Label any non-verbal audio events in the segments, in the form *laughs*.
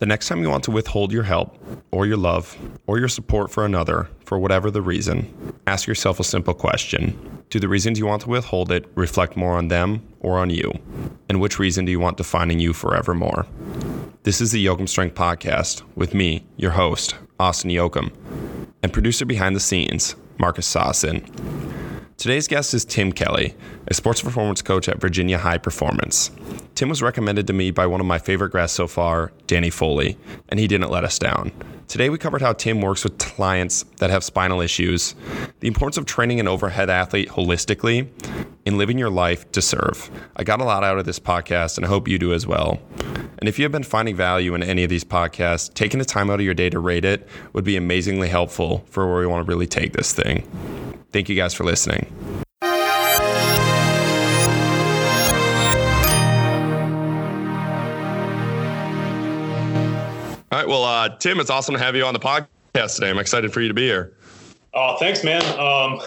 The next time you want to withhold your help, or your love, or your support for another, for whatever the reason, ask yourself a simple question Do the reasons you want to withhold it reflect more on them or on you? And which reason do you want defining you forevermore? This is the Yoakum Strength Podcast with me, your host, Austin Yoakum, and producer behind the scenes, Marcus Sawson. Today's guest is Tim Kelly, a sports performance coach at Virginia High Performance. Tim was recommended to me by one of my favorite guests so far, Danny Foley, and he didn't let us down. Today we covered how Tim works with clients that have spinal issues, the importance of training an overhead athlete holistically, and living your life to serve. I got a lot out of this podcast, and I hope you do as well. And if you have been finding value in any of these podcasts, taking the time out of your day to rate it would be amazingly helpful for where we want to really take this thing. Thank you guys for listening. All right. Well, uh, Tim, it's awesome to have you on the podcast today. I'm excited for you to be here. Oh, thanks, man. Um,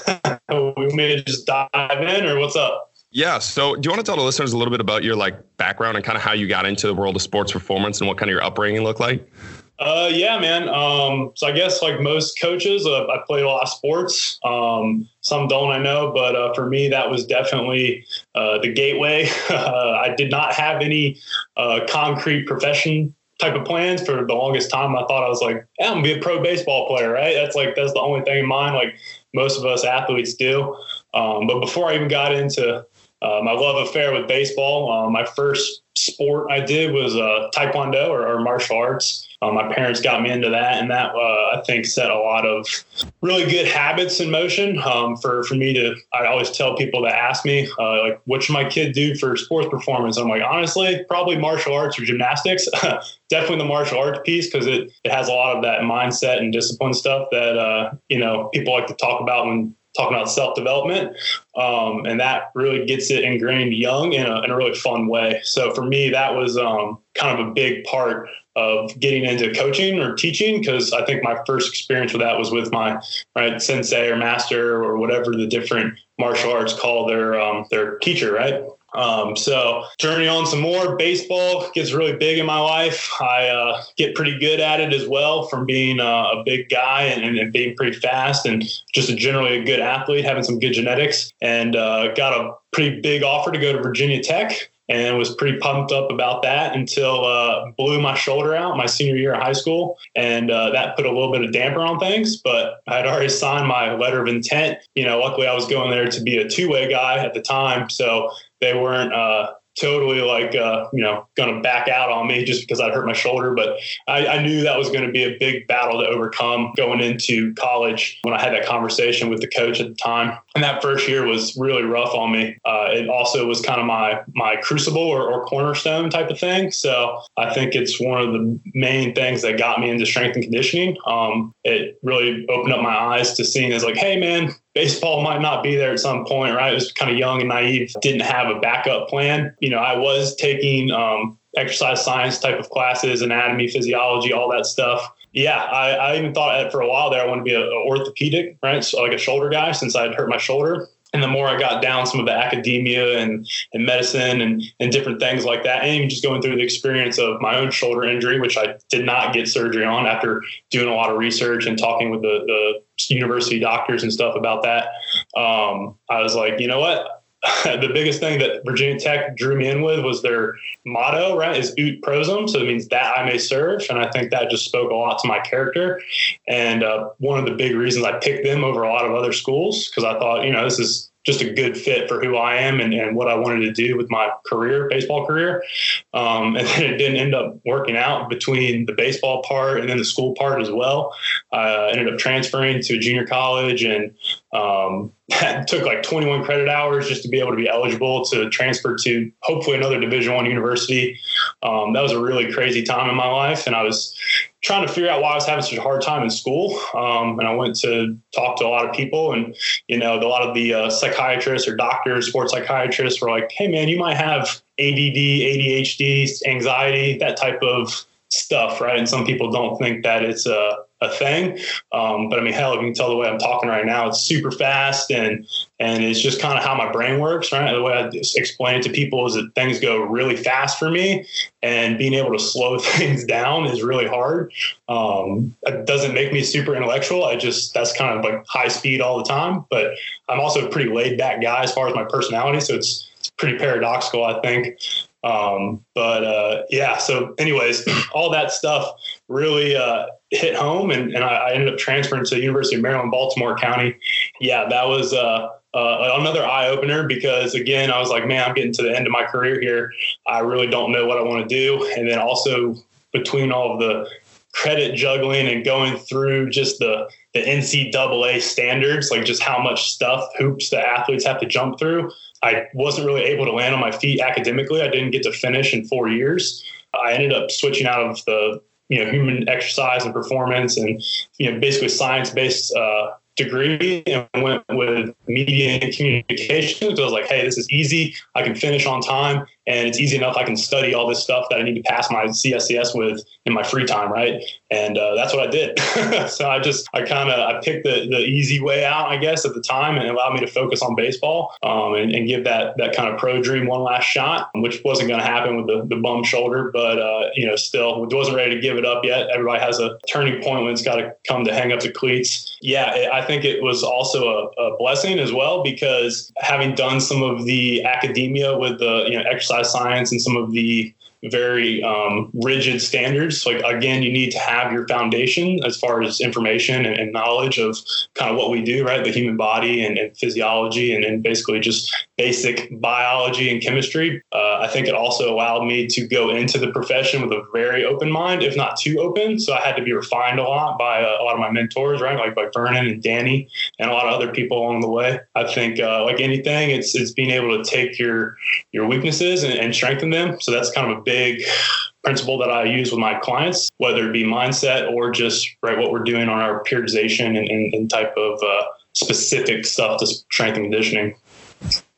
*laughs* we may just dive in, or what's up? Yeah. So, do you want to tell the listeners a little bit about your like background and kind of how you got into the world of sports performance and what kind of your upbringing looked like? Uh, yeah, man. Um, so I guess like most coaches, uh, I played a lot of sports. Um, some don't, I know, but uh, for me, that was definitely uh, the gateway. *laughs* I did not have any uh, concrete profession type of plans for the longest time. I thought I was like, yeah, I'm gonna be a pro baseball player, right? That's like that's the only thing in mind, like most of us athletes do. Um, but before I even got into uh, my love affair with baseball, uh, my first sport I did was uh, taekwondo or, or martial arts. Um, my parents got me into that, and that uh, I think set a lot of really good habits in motion um, for for me to. I always tell people that ask me uh, like, "What should my kid do for sports performance?" I'm like, honestly, probably martial arts or gymnastics. *laughs* Definitely the martial arts piece because it it has a lot of that mindset and discipline stuff that uh, you know people like to talk about when talking about self development. Um, and that really gets it ingrained young in a, in a really fun way. So for me, that was um, kind of a big part of getting into coaching or teaching because I think my first experience with that was with my right sensei or master or whatever the different martial arts call their um, their teacher, right? Um, so journey on some more. Baseball gets really big in my life. I uh, get pretty good at it as well from being uh, a big guy and, and, being pretty fast and just a generally a good athlete, having some good genetics, and uh, got a pretty big offer to go to Virginia Tech and was pretty pumped up about that until uh, blew my shoulder out my senior year of high school, and uh, that put a little bit of damper on things. But I had already signed my letter of intent. You know, luckily I was going there to be a two way guy at the time, so they weren't uh, totally like uh, you know going to back out on me just because I'd hurt my shoulder. But I, I knew that was going to be a big battle to overcome going into college when I had that conversation with the coach at the time. And that first year was really rough on me. Uh, it also was kind of my my crucible or, or cornerstone type of thing. So I think it's one of the main things that got me into strength and conditioning. Um, it really opened up my eyes to seeing as like, hey man, baseball might not be there at some point, right? I was kind of young and naive, didn't have a backup plan. You know, I was taking um, exercise science type of classes, anatomy, physiology, all that stuff. Yeah, I, I even thought for a while there I wanted to be an orthopedic, right? So like a shoulder guy since I'd hurt my shoulder and the more I got down some of the academia and, and medicine and, and different things like that, and even just going through the experience of my own shoulder injury, which I did not get surgery on after doing a lot of research and talking with the, the university doctors and stuff about that, um, I was like, you know what? *laughs* the biggest thing that Virginia Tech drew me in with was their motto, right? Is ut prosim. So it means that I may serve. And I think that just spoke a lot to my character. And uh, one of the big reasons I picked them over a lot of other schools, because I thought, you know, this is just a good fit for who I am and, and what I wanted to do with my career, baseball career. Um, and then it didn't end up working out between the baseball part and then the school part as well. I uh, ended up transferring to a junior college and um, that took like 21 credit hours just to be able to be eligible to transfer to hopefully another division one university. Um, that was a really crazy time in my life. And I was trying to figure out why I was having such a hard time in school. Um, and I went to talk to a lot of people, and you know, a lot of the uh, psychiatrists or doctors, sports psychiatrists, were like, "Hey, man, you might have ADD, ADHD, anxiety, that type of stuff, right?" And some people don't think that it's a a thing. Um, but I mean, hell, you can tell the way I'm talking right now, it's super fast and and it's just kind of how my brain works, right? The way I explain it to people is that things go really fast for me, and being able to slow *laughs* things down is really hard. Um, it doesn't make me super intellectual. I just that's kind of like high speed all the time. But I'm also a pretty laid back guy as far as my personality, so it's it's pretty paradoxical, I think. Um, but uh, yeah, so anyways, *clears throat* all that stuff really uh, hit home, and, and I, I, ended up transferring to the University of Maryland, Baltimore County. Yeah, that was uh, uh, another eye opener because again, I was like, man, I'm getting to the end of my career here. I really don't know what I want to do, and then also between all of the credit juggling and going through just the the NCAA standards, like just how much stuff hoops the athletes have to jump through. I wasn't really able to land on my feet academically. I didn't get to finish in four years. I ended up switching out of the you know human exercise and performance and you know basically science based uh, degree and went with media and communications. I was like, hey, this is easy. I can finish on time and it's easy enough. I can study all this stuff that I need to pass my CSCS with in my free time, right? And uh, that's what I did. *laughs* so I just, I kind of, I picked the, the easy way out, I guess, at the time, and allowed me to focus on baseball um, and, and, give that that kind of pro dream one last shot, which wasn't going to happen with the, the bum shoulder, but uh, you know, still wasn't ready to give it up yet. Everybody has a turning point when it's got to come to hang up the cleats. Yeah, I think it was also a, a blessing as well because having done some of the academia with the you know exercise science and some of the very um, rigid standards. Like again, you need to have your foundation as far as information and, and knowledge of kind of what we do, right? The human body and, and physiology, and, and, basically just basic biology and chemistry. Uh, I think it also allowed me to go into the profession with a very open mind, if not too open. So I had to be refined a lot by uh, a lot of my mentors, right? Like by Vernon and Danny, and a lot of other people along the way. I think, uh, like anything, it's it's being able to take your your weaknesses and, and strengthen them. So that's kind of a big big principle that I use with my clients, whether it be mindset or just right what we're doing on our periodization and, and, and type of uh, specific stuff to strength and conditioning.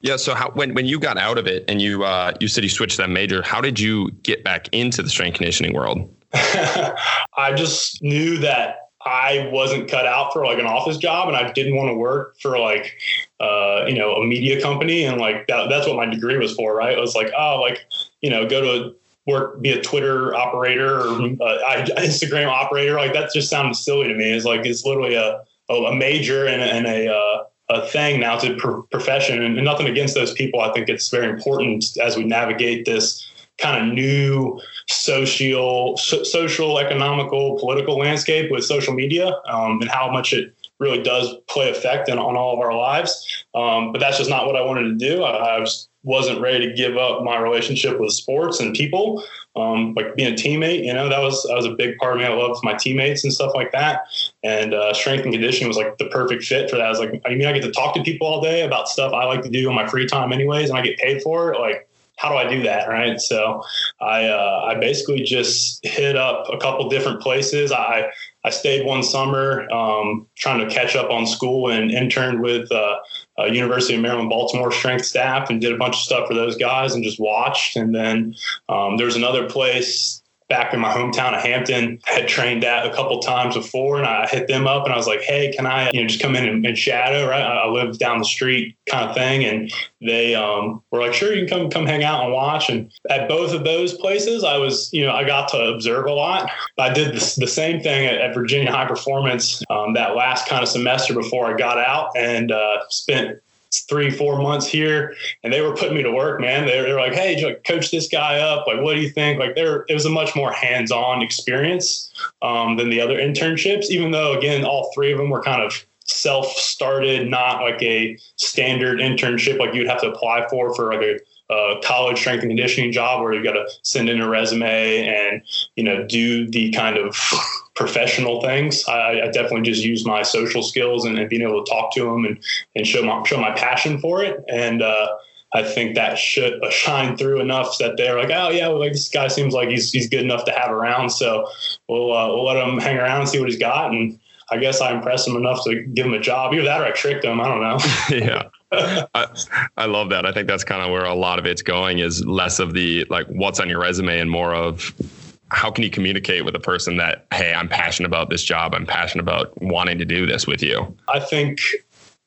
Yeah. So how, when when you got out of it and you uh, you said you switched that major, how did you get back into the strength conditioning world? *laughs* I just knew that I wasn't cut out for like an office job and I didn't want to work for like, uh, you know, a media company. And like, that, that's what my degree was for. Right. It was like, oh, like, you know, go to work be a Twitter operator or uh, Instagram operator. Like that just sounded silly to me. It's like it's literally a a major and, and a uh, a thing now to pr- profession. And nothing against those people. I think it's very important as we navigate this kind of new social, so, social, economical, political landscape with social media um, and how much it really does play effect in, on all of our lives. Um, but that's just not what I wanted to do. I, I was wasn't ready to give up my relationship with sports and people, um, like being a teammate. You know, that was that was a big part of me. I loved my teammates and stuff like that. And uh, strength and conditioning was like the perfect fit for that. I was like, I mean, I get to talk to people all day about stuff I like to do in my free time, anyways, and I get paid for it. Like, how do I do that? Right. So I uh, I basically just hit up a couple different places. I I stayed one summer um, trying to catch up on school and interned with uh, uh, University of Maryland Baltimore strength staff and did a bunch of stuff for those guys and just watched. And then um, there's another place back in my hometown of Hampton, had trained at a couple times before, and I hit them up and I was like, "Hey, can I, you know, just come in and, and shadow?" Right, I, I, live down the street, kind of thing, and they um, were like, "Sure, you can come come hang out and watch." And at both of those places, I was, you know, I got to observe a lot. I did the same thing at, at Virginia High Performance um, that last kind of semester before I got out, and uh, spent three, four months here, and they were putting me to work, man. They were, they were like, "Hey, like, coach this guy up. Like, what do you think?" Like, there, it was a much more hands-on experience um, than the other internships. Even though, again, all three of them were kind of self-started, not like a standard internship like you'd have to apply for for like a a college strength and conditioning job where you've got to send in a resume and you know do the kind of professional things. I, I definitely just use my social skills and, and, being able to talk to them and, and show my show my passion for it. And uh, I think that should *laughs* shine through enough that they're like, oh yeah, well, like this guy seems like he's he's good enough to have around. So we'll uh, we'll let him hang around and see what he's got and. I guess I impressed him enough to give him a job. Either that or I tricked him. I don't know. *laughs* yeah. I, I love that. I think that's kind of where a lot of it's going is less of the like what's on your resume and more of how can you communicate with a person that, hey, I'm passionate about this job. I'm passionate about wanting to do this with you? I think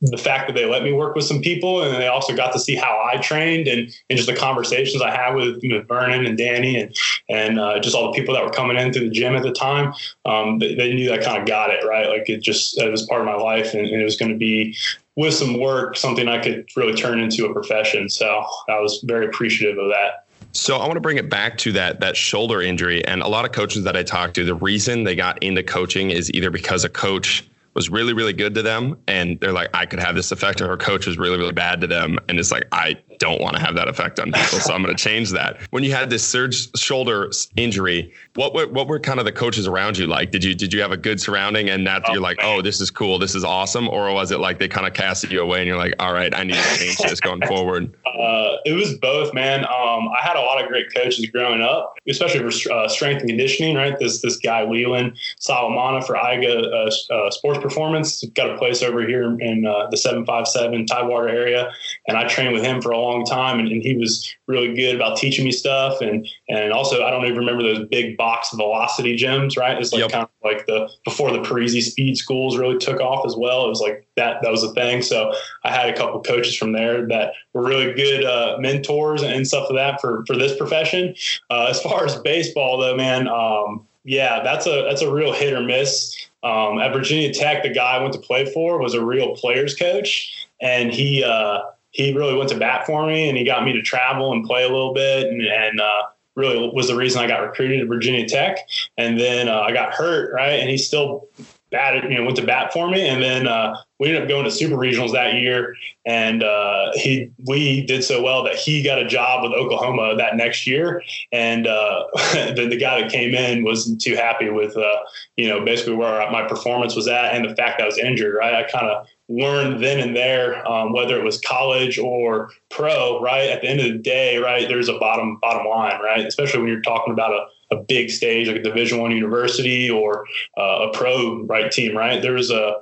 the fact that they let me work with some people and they also got to see how I trained and, and just the conversations I had with, with Vernon and Danny and, and uh, just all the people that were coming into the gym at the time, um, they, they, knew I kind of got it, right? Like it just, it was part of my life and, and it was going to be with some work, something I could really turn into a profession. So I was very appreciative of that. So I want to bring it back to that that shoulder injury and a lot of coaches that I talk to the reason they got into coaching is either because a coach was really, really good to them. And they're like, I could have this effect. Or her coach was really, really bad to them. And it's like, I don't want to have that effect on people. so I'm going to change that. When you had this surge shoulder injury, what were, what were kind of the coaches around you like? Did you, did you have a good surrounding and that oh, you're like, man. oh, this is cool. This is awesome. Or was it like they kind of casted you away and you're like, all right, I need to change this going *laughs* forward? Uh, it was both, man. Um, I had a lot of great coaches growing up, especially for uh, strength and conditioning, right? This, this guy, Leland Salamana for IGA uh, uh, sports performance. Got a place over here in uh, the 757 Tidewater area. And I trained with him for a long time. And, and, he was really good about teaching me stuff. And, and also, I don't even remember those big box velocity gyms, right? It's like yep. kind of like the before the Parisi speed schools really took off as well. It was like that, that was a thing. So I had a couple coaches from there that were really good uh, mentors and stuff like that for, for this profession. Uh, as far as baseball, though, man, um, yeah, that's a that's a real hit or miss. Um, at Virginia Tech, the guy I went to play for was a real players coach, and he uh, he really went to bat for me, and he got me to travel and play a little bit, and, and uh, really was the reason I got recruited to Virginia Tech. And then uh, I got hurt, right, and he still batted, you know, went to bat for me, and then uh, we ended up going to super regionals that year, and uh, he we did so well that he got a job with Oklahoma that next year, and uh, *laughs* the, the guy that came in wasn't too happy with uh, you know basically where my performance was at and the fact that I was injured. Right, I kind of learned then and there um, whether it was college or pro. Right, at the end of the day, right, there's a bottom bottom line, right, especially when you're talking about a a big stage like a division one university or uh, a pro right team right there's a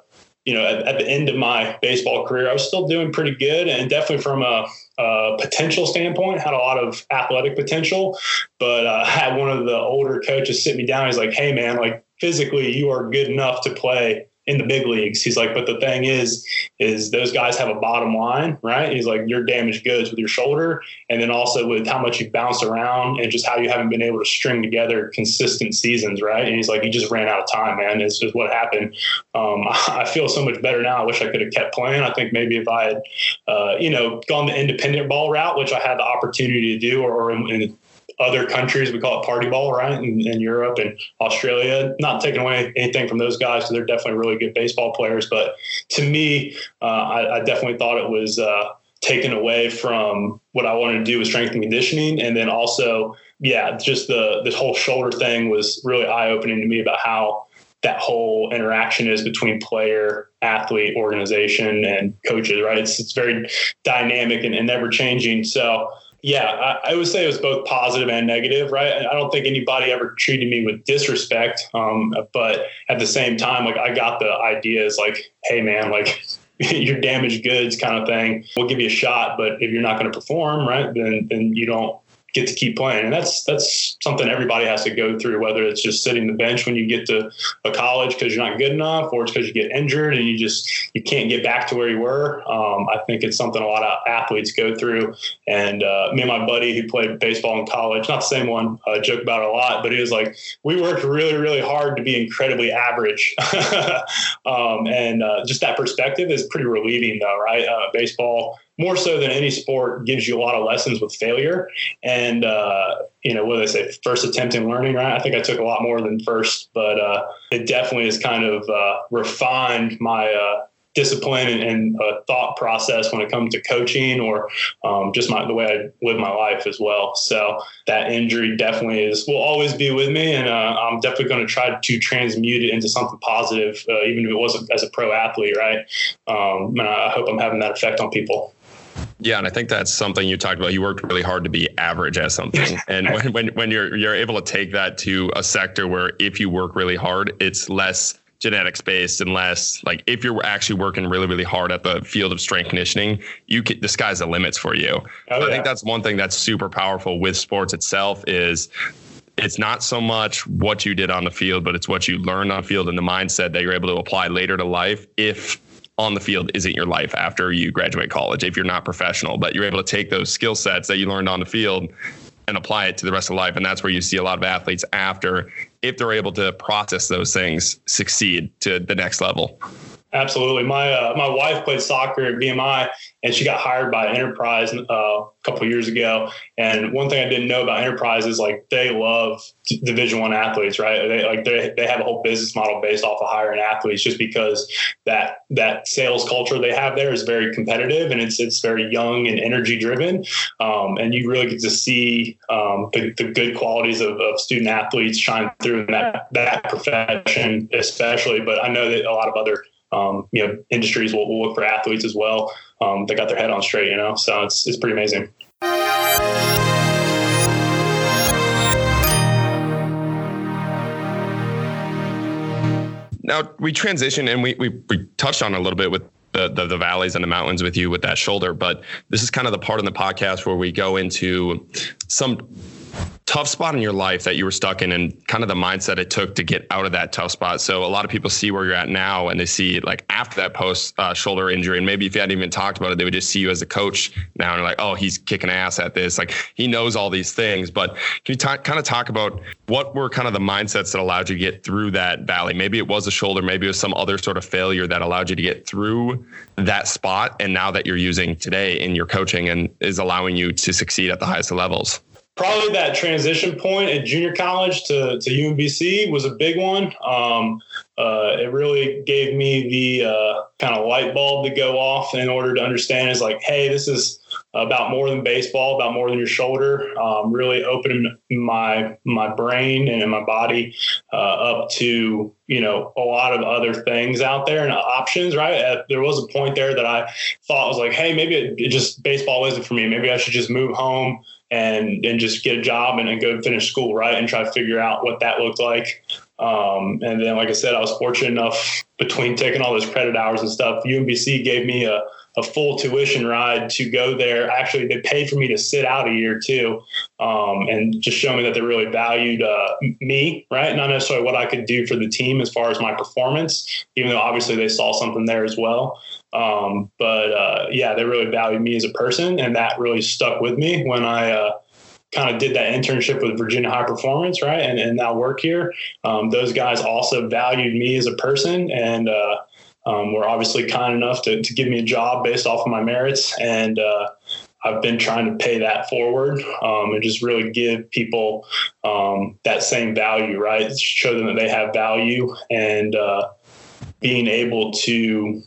you know, at, at, the end of my baseball career, I was still doing pretty good, and definitely from a, a potential standpoint, had a lot of athletic potential. But uh, I *laughs* had one of the older coaches sit me down. He's like, "Hey, man, like physically, you are good enough to play in the big leagues. He's like, but the thing is, is those guys have a bottom line, right? He's like, you're damaged goods with your shoulder, and then also with how much you bounce around and just how you haven't been able to string together consistent seasons, right? And he's like, you just ran out of time, man. It's just what happened. Um, *laughs* I feel so much better now. I wish I could have kept playing. I think maybe if I had, uh, you know, gone the independent ball route, which I had the opportunity to do, or, or in, in other countries. We call it party ball, right? In, in Europe and Australia. Not taking away anything from those guys because they're definitely really good baseball players. But to me, uh, I, I, definitely thought it was uh, taken away from what I wanted to do with strength and conditioning, and then also, yeah, just the this whole shoulder thing was really eye opening to me about how that whole interaction is between player, athlete, organization, and coaches, right? It's, it's very dynamic and, and ever changing. So yeah, I, I, would say it was both positive and negative, right? I don't think anybody ever treated me with disrespect, um, but at the same time, like I got the ideas, like, hey man, like *laughs* you're damaged goods kind of thing. We'll give you a shot, but if you're not going to perform, right, then then you don't get to keep playing. And that's that's something everybody has to go through, whether it's just sitting the bench when you get to a college because you're not good enough, or it's because you get injured and you just you can't get back to where you were. Um, I think it's something a lot of athletes go through. And uh, me and my buddy who played baseball in college, not the same one, uh, joke about it a lot, but he was like, we worked really, really hard to be incredibly average. *laughs* um, and uh, just that perspective is pretty relieving, though, right? Uh, baseball more so than any sport gives you a lot of lessons with failure and uh, you know what do they say first attempt in learning right i think i took a lot more than first but uh, it definitely has kind of uh, refined my uh, discipline and, and uh, thought process when it comes to coaching or um, just my, the way I live my life as well. So that injury definitely is will always be with me, and uh, I'm definitely going to try to transmute it into something positive, even if it wasn't as a pro athlete, right? Um, and I hope I'm having that effect on people. Yeah, and I think that's something you talked about. You worked really hard to be average at something, *laughs* and when, when when you're you're able to take that to a sector where if you work really hard, it's less genetics based and less like if you're actually working really really hard at the field of strength conditioning, you can the sky's the limits for you. Oh, so yeah. I think that's one thing that's super powerful with sports itself is it's not so much what you did on the field, but it's what you learned on field and the mindset that you're able to apply later to life if on the field isn't your life after you graduate college, if you're not professional, but you're able to take those skill sets that you learned on the field and apply it to the rest of life. And that's where you see a lot of athletes after, if they're able to process those things, succeed to the next level. Absolutely. My uh, my wife played soccer at VMI, and she got hired by Enterprise uh, a couple years ago. And one thing I didn't know about Enterprise is like they love Division One athletes, right? They like they they have a whole business model based off of hiring athletes, just because that that sales culture they have there is very competitive and it's it's very young and energy driven. Um, and you really get to see um, the, the, good qualities of, of student athletes shine through in that that profession, especially. But I know that a lot of other um, you know, industries will, will, look for athletes as well. Um, they got their head on straight, you know, so it's, it's pretty amazing. Now we transition and we, we, we touched on a little bit with the, the, the valleys and the mountains with you with that shoulder, but this is kind of the part of the podcast where we go into some tough spot in your life that you were stuck in and kind of the mindset it took to get out of that tough spot. So a lot of people see where you're at now and they see like after that post uh, shoulder injury. And maybe if you hadn't even talked about it, they would just see you as a coach now and like, oh, he's kicking ass at this. Like he knows all these things. But can you kind of talk about what were kind of the mindsets that allowed you to get through that valley? Maybe it was a shoulder, maybe it was some other sort of failure that allowed you to get through that spot. And now that you're using today in your coaching and is allowing you to succeed at the highest levels probably that transition point at junior college to, to UMBC was a big one. Um, uh, it really gave me the uh, kind of light bulb to go off in order to understand is like, hey, this is about more than baseball, about more than your shoulder. Um, really opening my my brain and my body uh, up to you know a lot of other things out there and options. Right, uh, there was a point there that I thought was like, hey, maybe it, it just baseball isn't for me. Maybe I should just move home and and just get a job and, and go finish school, right? And try to figure out what that looked like. Um, and then, like I said, I was fortunate enough between taking all those credit hours and stuff. UMBC gave me a, a full tuition ride to go there. Actually, they paid for me to sit out a year too, um, and just show me that they really valued uh, me, right? Not necessarily what I could do for the team as far as my performance, even though obviously they saw something there as well. Um, but uh, yeah, they really valued me as a person, and that really stuck with me when I uh, kind of did that internship with Virginia High Performance, right? And, and now work here. Um, those guys also valued me as a person and uh, um, were obviously kind enough to, to give me a job based off of my merits. And uh, I've been trying to pay that forward um, and just really give people um, that same value, right? Show them that they have value and uh, being able to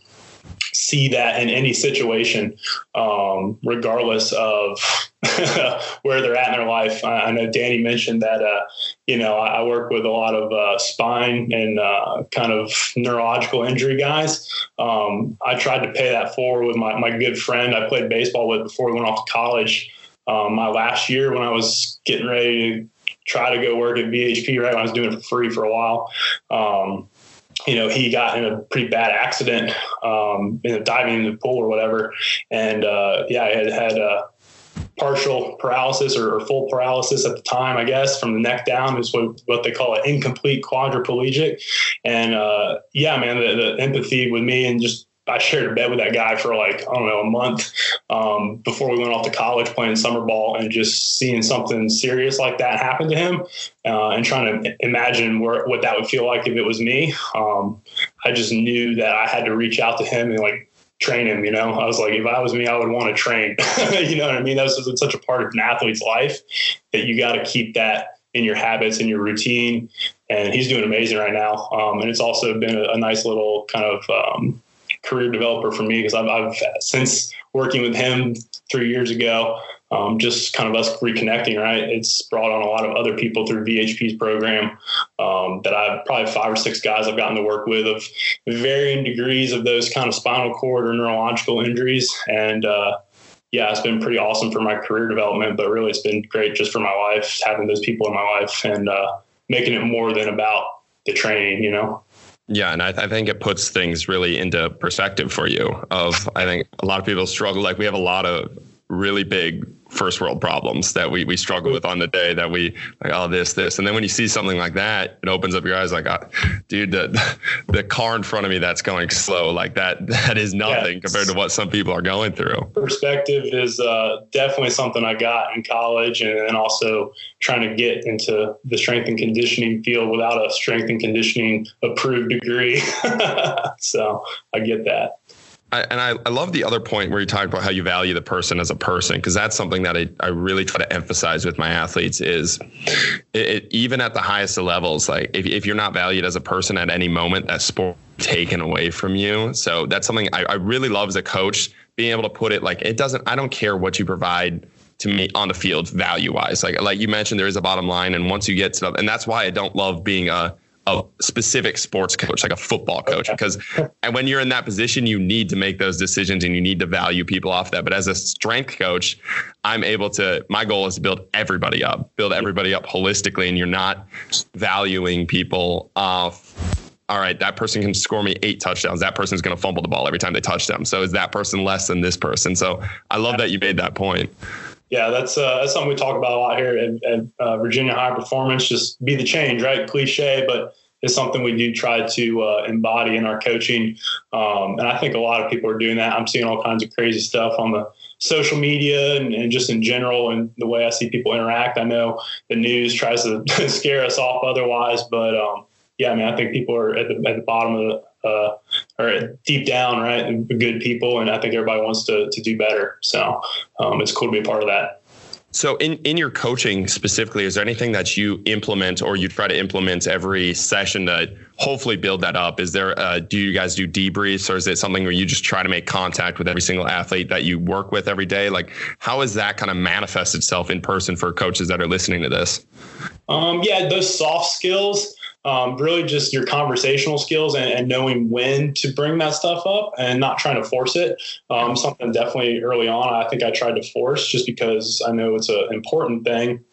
see that in any situation, um, regardless of *laughs* where they're at in their life. I, I know Danny mentioned that, uh, you know, I, I, work with a lot of uh, spine and uh, kind of neurological injury guys. Um, I tried to pay that forward with my, my good friend I played baseball with before we went off to college. Um, my last year when I was getting ready to try to go work at VHP, right? I was doing it for free for a while. Um, you know, he got in a pretty bad accident, um, in diving in the pool or whatever. And, uh, yeah, I had had, uh, partial paralysis or, full paralysis at the time, I guess, from the neck down is what, what they call an incomplete quadriplegic. And, uh, yeah, man, the, the empathy with me and just I shared a bed with that guy for like I don't know a month um, before we went off to college playing summer ball and just seeing something serious like that happen to him uh, and trying to imagine where, what that would feel like if it was me. Um, I just knew that I had to reach out to him and like train him. You know, I was like, if I was me, I would want to train. *laughs* you know what I mean? That's such a part of an athlete's life that you got to keep that in your habits and your routine. And he's doing amazing right now. Um, and it's also been a, a nice little kind of um, career developer for me because I've, I've, since working with him three years ago, um, just kind of us reconnecting, right? It's brought on a lot of other people through VHP's program um, that I've probably five or six guys I've gotten to work with of varying degrees of those kind of spinal cord or neurological injuries. And, uh, yeah, it's been pretty awesome for my career development, but really it's been great just for my life, having those people in my life and uh, making it more than about the training, you know? Yeah, and I, th- I, think it puts things really into perspective for you. Of I think a lot of people struggle. Like we have a lot of really big first world problems that we, we struggle with on the day that we like oh this this. And then when you see something like that it opens up your eyes like oh, dude the the car in front of me that's going slow like that that is nothing yeah, compared to what some people are going through. Perspective is uh, definitely something i got in college and then also trying to get into the strength and conditioning field without a strength and conditioning approved degree. *laughs* So i get that I, and I, I love the other point where you talked about how you value the person as a person because that's something that I, I really try to emphasize with my athletes is it, it, even at the highest of levels like if, if you're not valued as a person at any moment that sport taken away from you. So that's something I, I really love as a coach being able to put it like it doesn't I don't care what you provide to me on the field value wise like like you mentioned there is a bottom line and once you get to and that's why I don't love being a a specific sports coach, like a football coach, because and when you're in that position, you need to make those decisions and you need to value people off that. But as a strength coach, I'm able to. My goal is to build everybody up, build everybody up holistically, and you're not valuing people off. All right, that person can score me eight touchdowns. That person's going to fumble the ball every time they touch them. So is that person less than this person? So I love that you made that point. Yeah, that's uh, that's something we talk about a lot here at, at uh, Virginia High Performance. Just be the change, right? Cliche, but it's something we do try to uh, embody in our coaching. Um, and I think a lot of people are doing that. I'm seeing all kinds of crazy stuff on the social media and, and, just in general and the way I see people interact. I know the news tries to *laughs* scare us off otherwise, but um, yeah, I mean, I think people are at the, at the bottom of the, uh, or deep down, right? Good people. And I think everybody wants to, to do better. So um, it's cool to be a part of that. So in, in your coaching specifically, is there anything that you implement or you try to implement every session to hopefully build that up? Is there, uh, do you guys do debriefs or is it something where you just try to make contact with every single athlete that you work with every day? Like how does that kind of manifest itself in person for coaches that are listening to this? Um, yeah, those soft skills, um, really just your conversational skills and, and, knowing when to bring that stuff up and not trying to force it. Um, something definitely early on, I think I tried to force just because I know it's an important thing.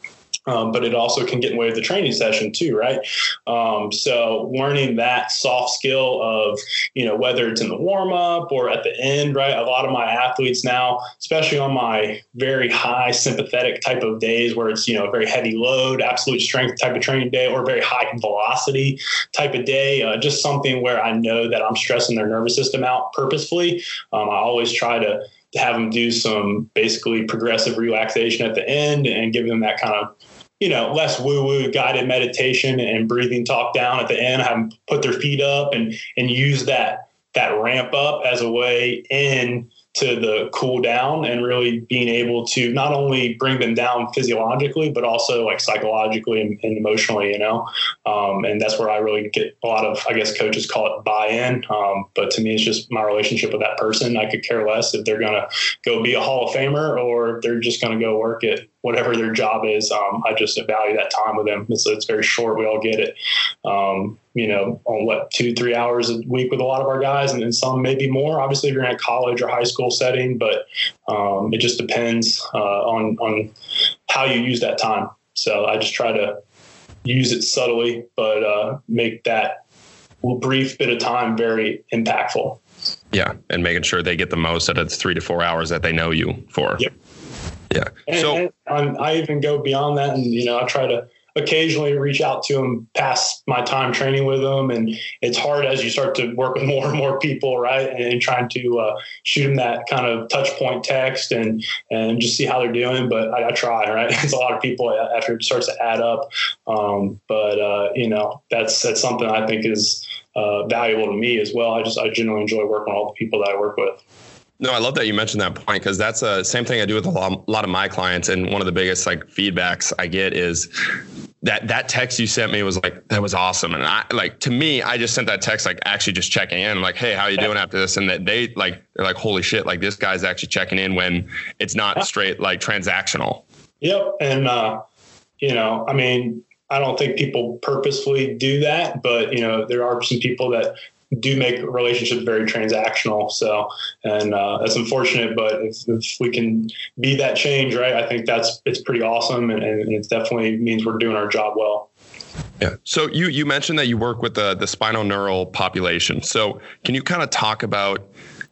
Um, but it also can get in the way of the training session too, right? Um, so learning that soft skill of, you know, whether it's in the warm up or at the end, right? A lot of my athletes now, especially on my very high sympathetic type of days where it's, you know, a very heavy load, absolute strength type of training day or very high velocity type of day, uh, just something where I know that I'm stressing their nervous system out purposefully. Um, I always try to have them do some basically progressive relaxation at the end and give them that kind of you know, less woo woo guided meditation and breathing talk down at the end, have them put their feet up and, and use that, that ramp up as a way in to the cool down and really being able to not only bring them down physiologically, but also like psychologically and, and emotionally, you know? Um, and that's where I really get a lot of, I guess coaches call it buy in. Um, but to me, it's just my relationship with that person. I could care less if they're going to go be a Hall of Famer or if they're just going to go work at whatever their job is. Um, I just value that time with them. It's, it's very short. We all get it. Um, you know, on what two, three hours a week with a lot of our guys, and then some maybe more. Obviously, if you're in a college or high school setting, but um, it just depends uh, on on how you use that time. So I just try to use it subtly, but uh, make that brief bit of time very impactful. Yeah, and making sure they get the most out of the three to four hours that they know you for. Yep. Yeah. And, so and I even go beyond that, and you know, I try to occasionally reach out to them past my time training with them. And it's hard as you start to work with *laughs* more and more people, right? And trying to uh, shoot them that kind of touch point text and, and just see how they're doing. But I, I try, right? *laughs* It's a lot of people after it starts to add up. Um, but, uh, you know, that's, that's something I think is uh, valuable to me as well. I just, I generally enjoy working with all the people that I work with. No, I love that you mentioned that point because that's the same thing I do with a lot, a lot of my clients. And one of the biggest like feedbacks I get is that that text you sent me was like that was awesome and i like to me i just sent that text like actually just checking in like hey how you doing after this and that they like they're like holy shit like this guy's actually checking in when it's not straight like transactional yep and uh you know i mean i don't think people purposefully do that but you know there are some people that do make relationships very transactional. So, and uh, that's unfortunate, but if, if, we can be that change, right, I think that's it's pretty awesome, and, and it definitely means we're doing our job well. Yeah. So you you mentioned that you work with the the spinal neural population. So can you kind of talk about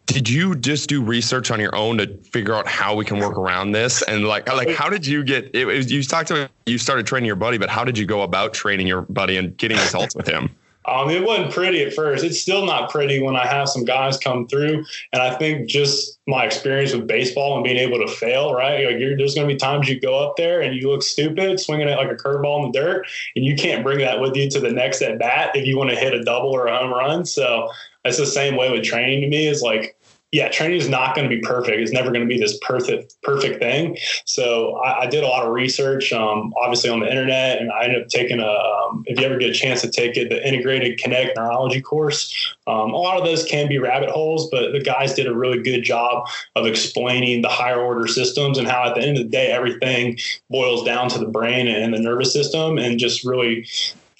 did you just do research on your own to figure out how we can work around this and like like how did you get it, it you talked about you started training your buddy but how did you go about training your buddy and getting results with him um, it wasn't pretty at first. It's still not pretty when I have some guys come through, and I think just my experience with baseball and being able to fail, right? Like there's going to be times you go up there and you look stupid, swinging it like a curveball in the dirt, and you can't bring that with you to the next at bat if you want to hit a double or a home run. So it's the same way with training to me. Is like yeah, training is not going to be perfect. It's never going to be this perfect perfect thing. So I, I did a lot of research, um, obviously on the internet, and I ended up taking a. Um, if you ever get a chance to take it, the Integrated Connect Neurology course. Um, a lot of those can be rabbit holes, but the guys did a really good job of explaining the higher order systems and how at the end of the day everything boils down to the brain and the nervous system, and just really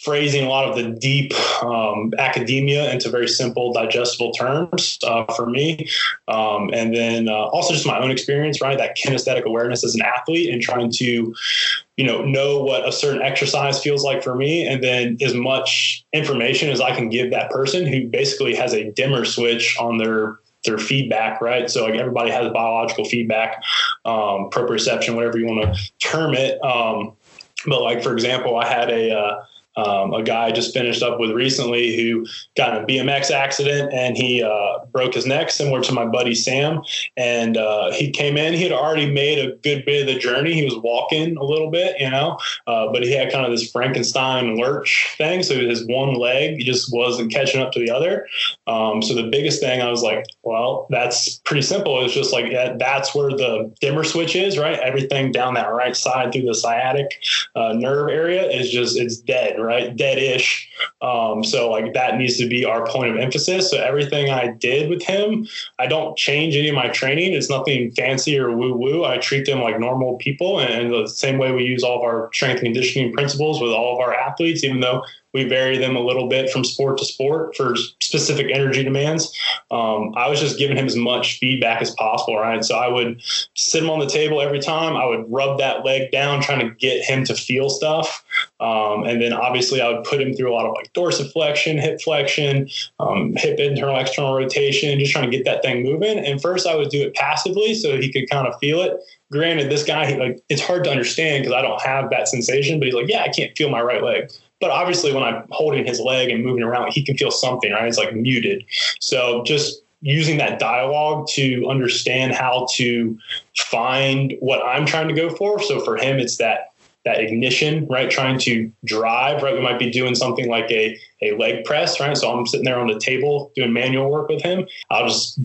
phrasing a lot of the deep um, academia into very simple, digestible terms uh, for me. Um, and then uh, also just my own experience, right? That kinesthetic awareness as an athlete and trying to, you know, know what a certain exercise feels like for me. And then as much information as I can give that person who basically has a dimmer switch on their their feedback, right? So like everybody has biological feedback, um, proprioception, whatever you want to term it. Um, but like for example, I had a uh, um, a guy I just finished up with recently who got in a BMX accident and he uh, broke his neck, similar to my buddy Sam. And uh, he came in, he had already made a good bit of the journey. He was walking a little bit, you know, uh, but he had kind of this Frankenstein lurch thing. So his one leg just wasn't catching up to the other. Um, so the biggest thing I was like, well, that's pretty simple. It's just like that, that's where the dimmer switch is, right? Everything down that right side through the sciatic uh, nerve area is just, it's dead right? Dead-ish. Um, so like that needs to be our point of emphasis. So everything I did with him, I don't change any of my training. It's nothing fancy or woo woo. I treat them like normal people, and the same way we use all of our strength and conditioning principles with all of our athletes, even though we vary them a little bit from sport to sport for specific energy demands. Um, I was just giving him as much feedback as possible, right? So I would sit him on the table every time. I would rub that leg down, trying to get him to feel stuff. Um, and then obviously I would put him through a lot of like dorsiflexion, hip flexion, um, hip internal external rotation, just trying to get that thing moving. And first I would do it passively so he could kind of feel it granted, this guy, like, it's hard to understand because I don't have that sensation, but he's like, yeah, I can't feel my right leg. But obviously, when I'm holding his leg and moving around, he can feel something, right? It's like muted. So just using that dialogue to understand how to find what I'm trying to go for. So for him, it's that that ignition, right? Trying to drive, right? We might be doing something like a, a leg press, right? So I'm sitting there on the table doing manual work with him. I'll just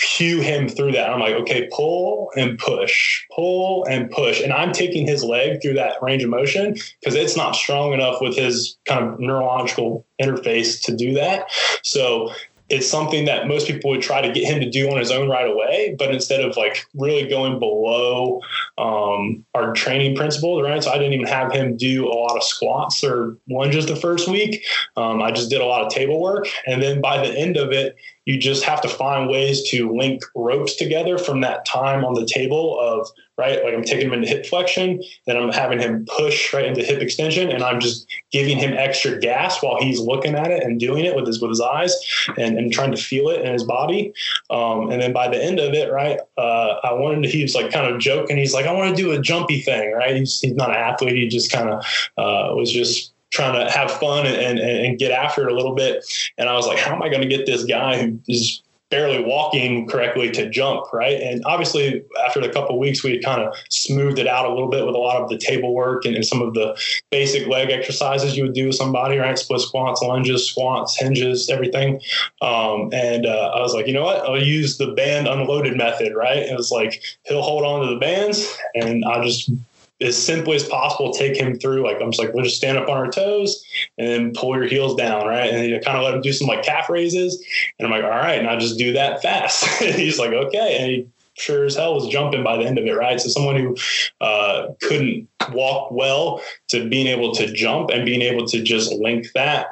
cue him through that. I'm like, okay, pull and push, pull and push. And I'm taking his leg through that range of motion because it's not strong enough with his kind of neurological interface to do that. So it's something that most people would try to get him to do on his own right away. But instead of like really going below um, our training principles, right? So I didn't even have him do a lot of squats or lunges the first week. Um, I just did a lot of table work. And then by the end of it, you just have to find ways to link ropes together from that time on the table of right like i'm taking him into hip flexion then i'm having him push right into hip extension and i'm just giving him extra gas while he's looking at it and doing it with his with his eyes and, and trying to feel it in his body. Um, and then by the end of it right uh, i wanted to he was like kind of joking. He's like i want to do a jumpy thing right? He's, he's not an athlete. He just kind of uh, was just trying to have fun and, and, and get after it a little bit. And I was like, how am I going to get this guy who is barely walking correctly to jump, right? And obviously, after a couple weeks, we kind of smoothed it out a little bit with a lot of the table work and, and, some of the basic leg exercises you would do with somebody, right? Split squats, lunges, squats, hinges, everything. Um, and uh, I was like, you know what? I'll use the band unloaded method, right? It was like he'll hold on to the bands, and I'll just as simply as possible, take him through. Like I'm just like, we'll just stand up on our toes and then pull your heels down, right? And you kind of let him do some like calf raises. And I'm like, all right, and I just do that fast. *laughs* he's like, okay, and he sure as hell was jumping by the end of it, right? So someone who uh, couldn't walk well to being able to jump and being able to just link that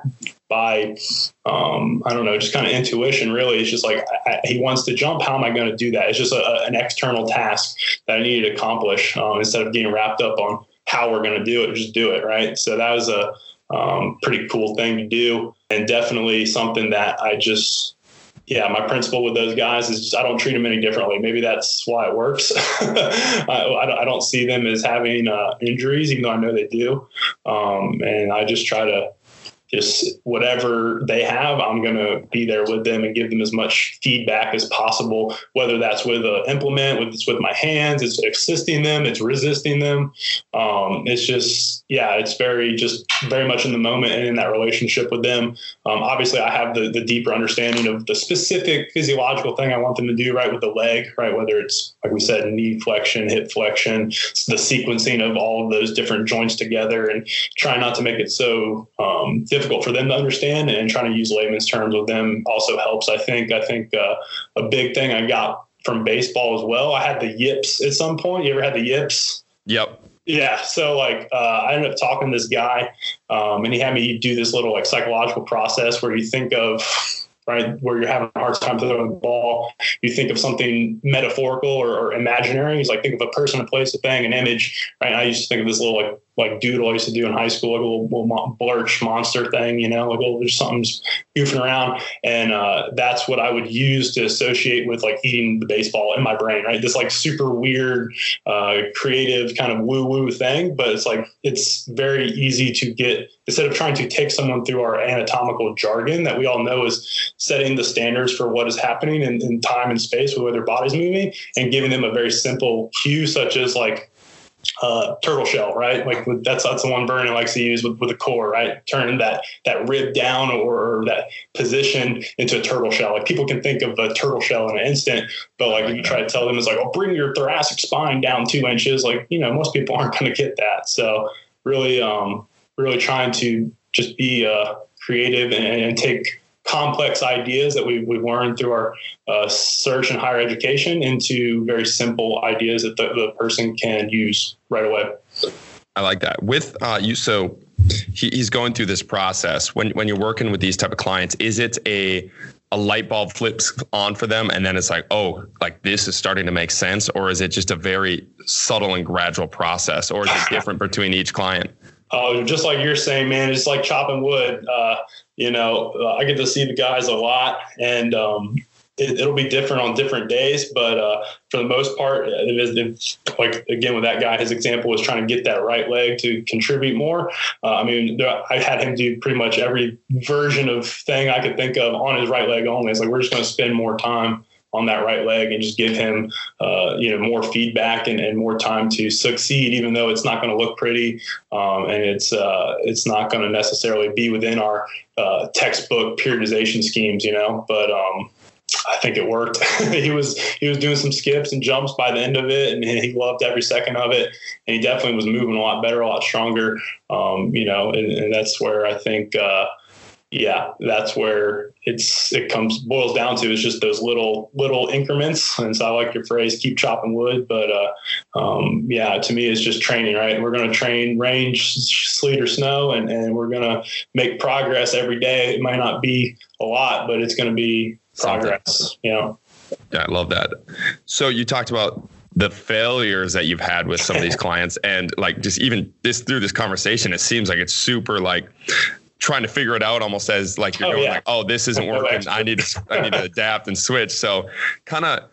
by um, I don't know, just kind of intuition. Really, it's just like I, he wants to jump. How am I going to do that? It's just a, an external task that I needed to accomplish um, instead of getting wrapped up on how we're going to do it. Just do it, right? So that was a um, pretty cool thing to do, and definitely something that I just yeah, my principle with those guys is just I don't treat them any differently. Maybe that's why it works. *laughs* I, I, don't see them as having uh, injuries, even though I know they do. Um, and I just try to just whatever they have, I'm going to be there with them and give them as much feedback as possible, whether that's with an implement, with it's with my hands, it's assisting them, it's resisting them. Um, it's just, yeah, it's very, just very much in the moment and in that relationship with them. Um, obviously, I have the, the deeper understanding of the specific physiological thing I want them to do, right, with the leg, right, whether it's, like we said, knee flexion, hip flexion, the sequencing of all of those different joints together and try not to make it so um, difficult difficult for them to understand and trying to use layman's terms with them also helps. I think, I think uh, a big thing I got from baseball as well. I had the yips at some point. You ever had the yips? Yep. Yeah. So like, uh, I ended up talking to this guy, um, and he had me do this little like psychological process where you think of right? Where you're having a hard time throwing the ball, you think of something metaphorical or, or imaginary. He's like, think of a person, a place, a thing, an image, right? I used to think of this little like like doodle I used to do in high school, like a little, little blurch monster thing, you know, like oh, there's something goofing around, and uh, that's what I would use to associate with like eating the baseball in my brain, right? This like super weird, uh, creative kind of woo woo thing, but it's like it's very easy to get instead of trying to take someone through our anatomical jargon that we all know is setting the standards for what is happening in, in time and space with where their body's moving, and giving them a very simple cue such as like uh, turtle shell, right? Like that's that's the one Vernon likes to use with, with the core, right? Turning that that rib down or, that position into a turtle shell. Like people can think of a turtle shell in an instant, but like if you try to tell them, it's like, oh, bring your thoracic spine down two inches. Like you know, most people *laughs* aren't going to get that. So really, um, really trying to just be uh, creative and, and take complex ideas that we, we've learned through our uh, search and higher education into very simple ideas that the, the, person can use right away. I like that. With uh, you, so he, he's going through this process. When when you're working with these type of clients, is it a a light bulb flips on for them and then it's like oh like this is starting to make sense or is it just a very subtle and gradual process or is it different between each client Oh, just like you're saying, man, it's like chopping wood. Uh, you know, uh, I get to see the guys a lot, and um, it, will be different on different days. But uh, for the most part, it is like again with that guy, his example was trying to get that right leg to contribute more. Uh, I mean, I had him do pretty much every version of thing I could think of on his right leg only. It's like we're just going to spend more time on that right leg and just give him, uh, you know, more feedback and, and, more time to succeed, even though it's not going to look pretty um, and it's uh, it's not going to necessarily be within our uh, textbook periodization schemes, you know. But um, I think it worked. *laughs* he was he was doing some skips and jumps by the end of it, and he loved every second of it. And he definitely was moving a lot better, a lot stronger. Um, you know, and, and, that's where I think uh, yeah, that's where it's it comes boils down to is just those little little increments. And so I like your phrase, keep chopping wood. But uh, um, yeah, to me, it's just training. Right, we're going to train range, sleet or snow, and and we're going to make progress every day. It might not be a lot, but it's going to be progress. You know. Yeah, I love that. So you talked about the failures that you've had with some of these *laughs* clients and like just even this through this conversation it seems like it's super like trying to figure it out almost as like you're oh, going yeah. like, oh, this isn't *laughs* working. I need to I need to *laughs* adapt and switch. So kind of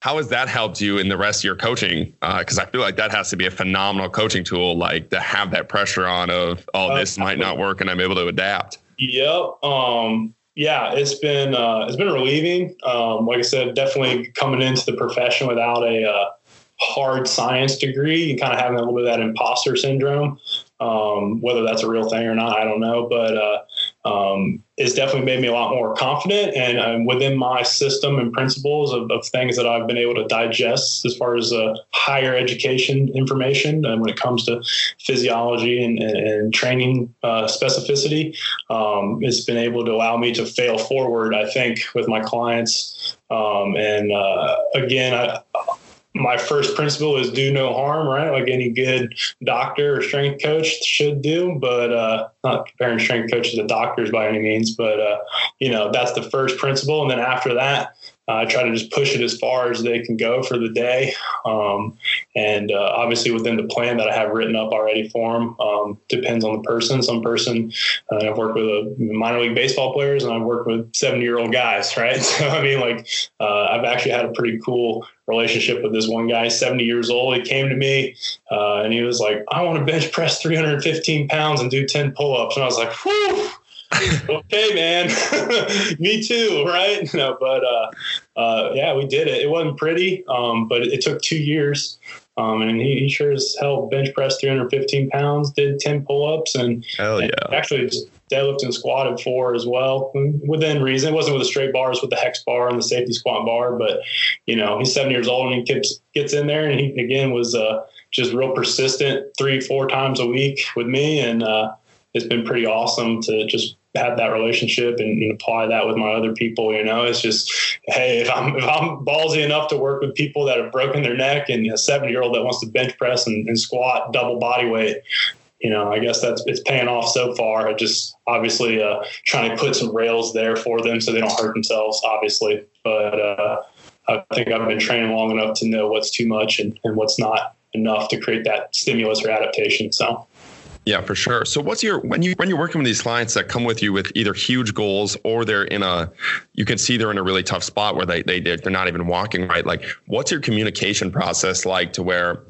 how has that helped you in the rest of your coaching? Because uh, I feel like that has to be a phenomenal coaching tool, like to have that pressure on of, oh, this uh, might not work, and I'm able to adapt. Yep. Um, yeah, it's been uh, it's been relieving. Um, like I said, definitely coming into the profession without a uh, hard science degree and kind of having a little bit of that imposter syndrome. Um, whether that's a real thing or not, I don't know, but uh, um, it's definitely made me a lot more confident and um, within my system and principles of, of, things that I've been able to digest as far as uh, higher education information and when it comes to physiology and, and, and training uh, specificity. Um, it's been able to allow me to fail forward, I think, with my clients. Um, and uh, again, I, my first principle is do no harm, right? Like any good doctor or strength coach should do, but uh, not comparing strength coaches to doctors by any means. But uh, you know, that's the first principle, and then after that, I try to just push it as far as they can go for the day. Um, and uh, obviously within the plan that I have written up already for them, um, depends on the person. Some person, uh, I've worked with a minor league baseball players and I've worked with 70 year old guys, *laughs* right? So, I mean, like, uh, I've actually had a pretty cool relationship with this one guy, 70 years old. He came to me uh, and he was like, I want to bench press 315 pounds and do 10 pull ups. And I was like, whew. *laughs* okay, man. *laughs* Me too, right? *laughs* No, but uh, uh, yeah, we did it. It wasn't pretty, um, but it, took two years. Um, and he, he, sure as hell bench pressed 315 pounds, did 10 pull ups, and, yeah. And actually deadlift and squatted four as well within reason. It wasn't with the straight bars, with the hex bar and the safety squat bar, but you know, he's seven years old and he gets, gets in there and he again was uh, just real persistent three, four times a week with me. And uh, it's been pretty awesome to just have that relationship and, and, apply that with my other people. You know, it's just, hey, if I'm if I'm ballsy enough to work with people that have broken their neck and a seven year old that wants to bench press and, and, squat double body weight, you know, I guess that's it's paying off so far. I just obviously uh, trying to put some rails there for them so they don't hurt themselves, obviously. But uh, I think I've been training long enough to know what's too much and, and what's not enough to create that stimulus or adaptation. So. Yeah, for sure. So what's your when you when you're working with these clients that come with you with either huge goals or they're in a you can see they're in a really tough spot where they they they're not even walking right. Like what's your communication process like to where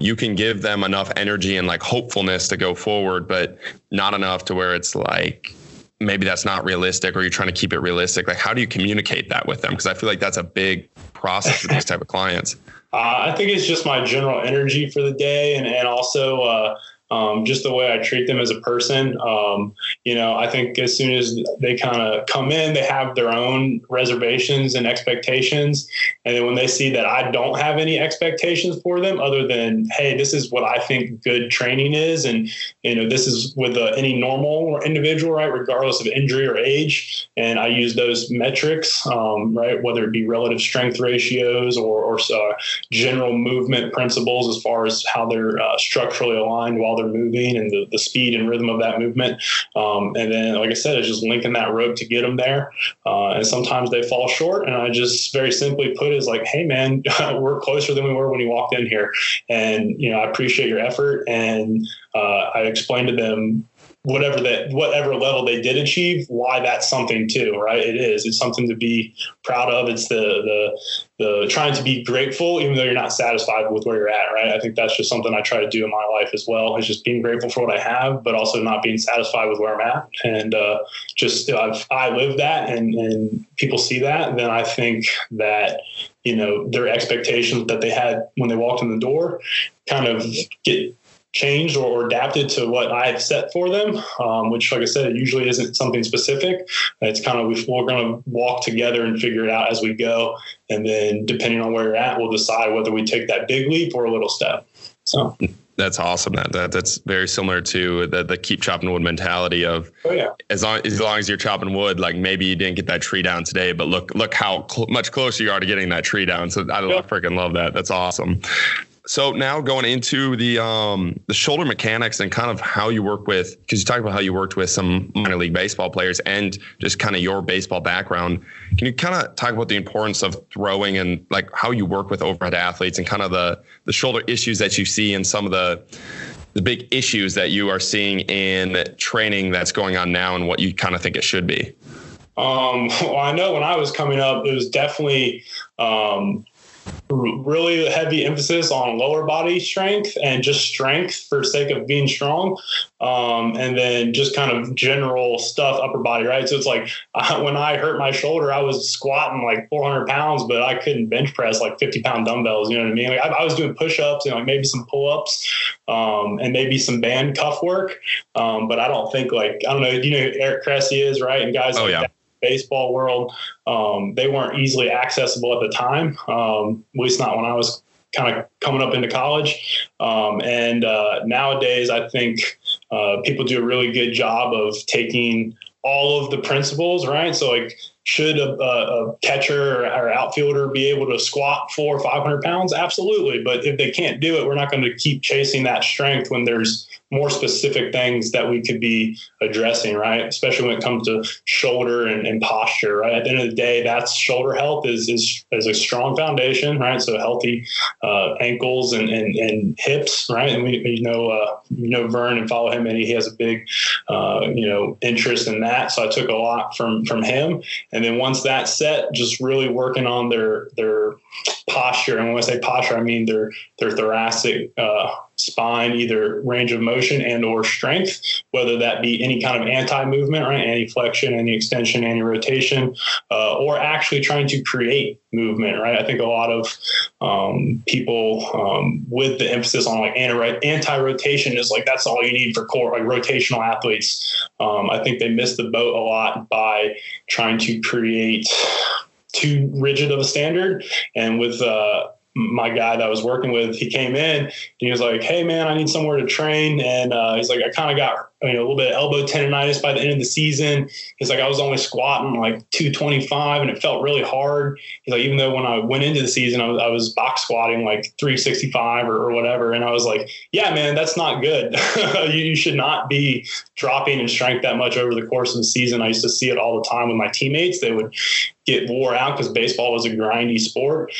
you can give them enough energy and like hopefulness to go forward, but not enough to where it's like maybe that's not realistic or you're trying to keep it realistic. Like how do you communicate that with them? Because I feel like that's a big process with these type of clients. Uh, I think it's just my general energy for the day and, and also uh, um, just the way I treat them as a person. Um, you know, I think as soon as they kind of come in, they have their own reservations and expectations. And then when they see that I don't have any expectations for them other than, hey, this is what I think good training is. And, you know, this is with uh, any normal individual, right, regardless of injury or age. And I use those metrics, um, right, whether it be relative strength ratios or, or uh, general movement principles as far as how they're uh, structurally aligned while they're moving and the, the speed and rhythm of that movement. Um, and then, like I said, it's just linking that rope to get them there. Uh, and sometimes they fall short. And I just very simply put is like, hey, man, *laughs* we're closer than we were when you walked in here. And, you know, I appreciate your effort. And uh, I explained to them whatever that whatever level they did achieve why that's something too right it is it's something to be proud of it's the the the trying to be grateful even though you're not satisfied with where you're at right? I think that's just something i try to do in my life as well is just being grateful for what i have but also not being satisfied with where i'm at. And uh, just if i live that and and people see that then i think that you know their expectations that they had when they walked in the door kind of get changed or, adapted to what I've set for them, um, which, like I said, it usually isn't something specific. It's kind of we're going to walk together and figure it out as we go, and then depending on where you're at, we'll decide whether we take that big leap or a little step. So. That's awesome. That, that that's very similar to the, the keep chopping wood mentality of oh, yeah. as long as long as you're chopping wood, like maybe you didn't get that tree down today, but look look how cl- much closer you are to getting that tree down. So I yep. freaking love that. That's awesome. So now going into the um, the shoulder mechanics and kind of how you work with, because you talked about how you worked with some minor league baseball players and just kind of your baseball background. Can you kind of talk about the importance of throwing and like how you work with overhead athletes and kind of the the shoulder issues that you see and some of the the big issues that you are seeing in training that's going on now and what you kind of think it should be? Um, *laughs* well, I know when I was coming up, it was definitely um, really heavy emphasis on lower body strength and just strength for sake of being strong um, and then just kind of general stuff upper body right? So it's like uh, *laughs* when i hurt my shoulder i was squatting like 400 pounds but i couldn't bench press like 50 pound dumbbells you know what i mean? Like I, I was doing push-ups and like maybe some pull-ups um, and maybe some band cuff work um, but i don't think like i don't know you know who Eric Cressey is right? And guys oh, like yeah. that baseball world. Um, they weren't easily accessible at the time, um, at least not when I was kind of coming up into college. Um, and uh, nowadays, I think uh, people do a really good job of taking all of the principles, right? So, like, should a, a, catcher or outfielder be able to squat four or 500 pounds? Absolutely. But if they can't do it, we're not going to keep chasing that strength when there's more specific things that we could be addressing, right? Especially when it comes to shoulder and, and posture, right? At the end of the day, that's shoulder health is is, is a strong foundation, right? So healthy uh, ankles and, and, and hips, right? And we, we know uh, you know Vernon follow him, and he has a big uh, you know interest in that. So I took a lot from from him, and then once that's set, just really working on their their posture. And when I say posture, I mean their their thoracic uh, spine, either range of motion and or strength, whether that be any kind of anti-movement, right, anti-flexion, any extension, any rotation, uh, or actually trying to create movement, right? I think a lot of um, people um, with the emphasis on like anti-rotation is like that's all you need for core like rotational athletes. Um, I think they miss the boat a lot by trying to create too rigid of a standard. And with uh, my guy that I was working with, he came in and he was like, "Hey man, I need somewhere to train." And uh, he's like, "I kind of got you know a little bit of elbow tendonitis by the end of the season." He's like, "I was only squatting like 225, and it felt really hard." He's like, "Even though when I went into the season, I was, I was box squatting like 365 or, or whatever," and I was like, "Yeah, man, that's not good. *laughs* you, you should not be dropping in strength that much over the course of the season." I used to see it all the time with my teammates. They would get wore out because baseball was a grindy sport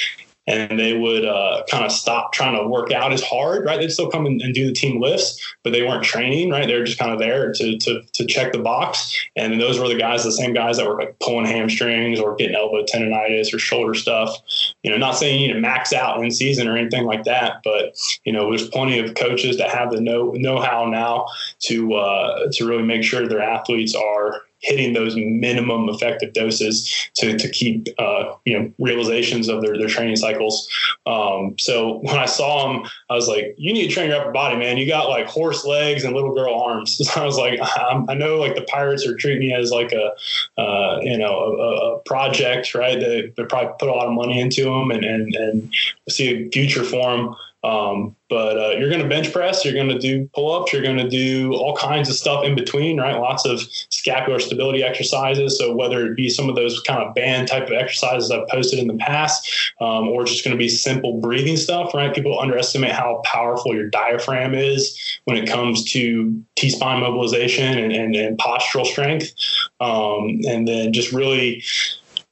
and they would uh, kind of stop trying to work out as hard, right? They'd still come and, and, do the team lifts, but they weren't training, right? They were just kind of there to, to, to check the box. And those were the guys, the same guys that were like pulling hamstrings or getting elbow tendonitis or shoulder stuff. You know, not saying you need to max out in season or anything like that, but you know, there's plenty of coaches that have the know know how now to uh, to really make sure their athletes are hitting those minimum effective doses to, to keep uh, you know realizations of their, their training cycles. Um, so when I saw him, I was like, "You need to train your upper body, man. You got like horse legs and little girl arms." So *laughs* I was like, i know like the Pirates are treating me as like a uh, you know a, a, project, right? They they probably put a lot of money into them and and and see a future for them. Um, but uh, you're going to bench press, you're going to do pull ups, you're going to do all kinds of stuff in between, right? Lots of scapular stability exercises. So whether it be some of those kind of band type of exercises I've posted in the past, um, or just going to be simple breathing stuff, right? People underestimate how powerful your diaphragm is when it comes to T spine mobilization and, and, and postural strength. Um, and then just really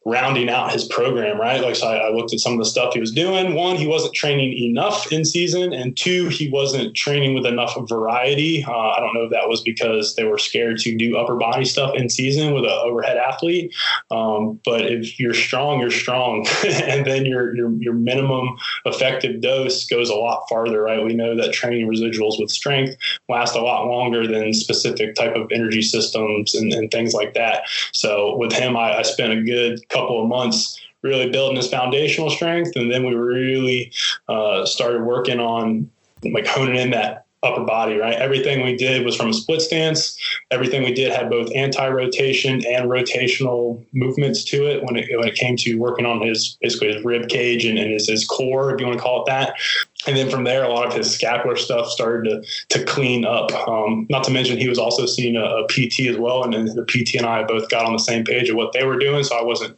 rounding out his program, right? Like, so I, I, looked at some of the stuff he was doing. One, he wasn't training enough in season, and two, he wasn't training with enough variety. Uh, I don't know if that was because they were scared to do upper body stuff in season with an overhead athlete. Um, but if you're strong, you're strong, *laughs* and then your, your your minimum effective dose goes a lot farther, right? We know that training residuals with strength last a lot longer than specific type of energy systems and, and things like that. So with him, I, I spent a good couple of months really building his foundational strength. And then we really uh, started working on like honing in that upper body, right? Everything we did was from a split stance. Everything we did had both anti-rotation and rotational movements to it when it, when it came to working on his basically his rib cage and, and his, his core, if you want to call it that and then from there, a lot of his scapular stuff started to to clean up. Um, not to mention, he was also seeing a, a, PT as well, and then the PT and I both got on the same page of what they were doing. So I wasn't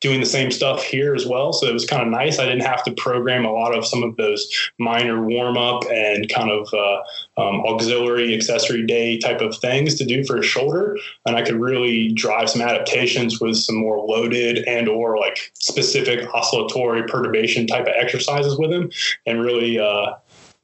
doing the same stuff here as well. So it was kind of nice. I didn't have to program a lot of some of those minor warm up and kind of uh, um, auxiliary accessory day type of things to do for a shoulder, and I could really drive some adaptations with some more loaded and or like specific oscillatory perturbation type of exercises with him, and really uh,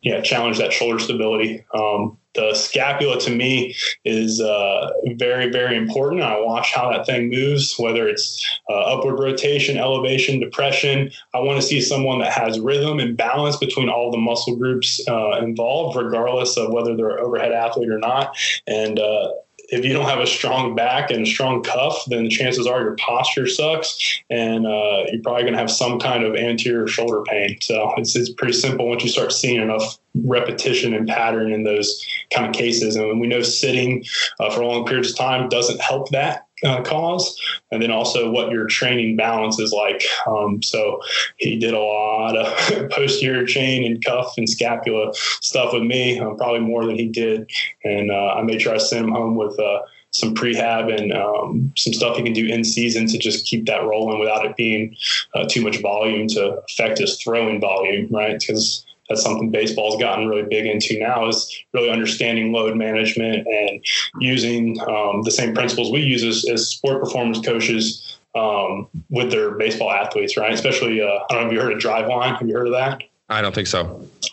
yeah challenge that shoulder stability. Um, the scapula to me is uh, very very important. I watch how that thing moves, whether it's uh, upward rotation, elevation, depression. I want to see someone that has rhythm and balance between all the muscle groups uh, involved, regardless of whether they're an overhead athlete or not. And uh, if you don't have a strong back and a strong cuff, then chances are your posture sucks, and uh, you're probably going to have some kind of anterior shoulder pain. So it's, it's pretty simple once you start seeing enough repetition and pattern in those kind of cases. And we know sitting uh, for long periods of time doesn't help that uh, cause, and then also what your training balance is like. Um, so he did a lot of *laughs* posterior chain and cuff and scapula stuff with me, um, probably more than he did. And uh, I made sure I sent him home with uh, some prehab and um, some stuff he can do in season to just keep that rolling without it being uh, too much volume to affect his throwing volume, right? Because that's something baseball's gotten really big into now is really understanding load management and using um, the same principles we use as, as sport performance coaches um, with their baseball athletes, right? Especially, uh, I don't know if you heard of Driveline. Have you heard of that? I don't think so.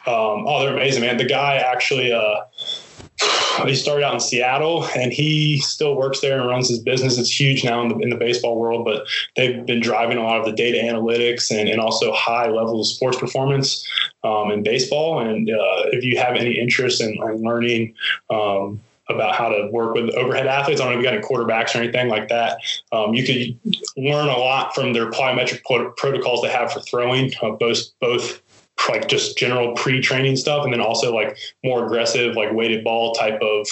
Um, oh, they're amazing, man. The guy actually, uh, he started out in Seattle and he still works there and runs his business. It's huge now in the, in the baseball world, but they've been driving a lot of the data analytics and, and also high level of sports performance um, in baseball. And uh, if you have any interest in, in learning, um, about how to work with overhead athletes. I don't know if you got any quarterbacks or anything like that. Um, you could learn a lot from their plyometric protocols they have for throwing, uh, both both like just general pre-training stuff and then also like more aggressive like weighted ball type of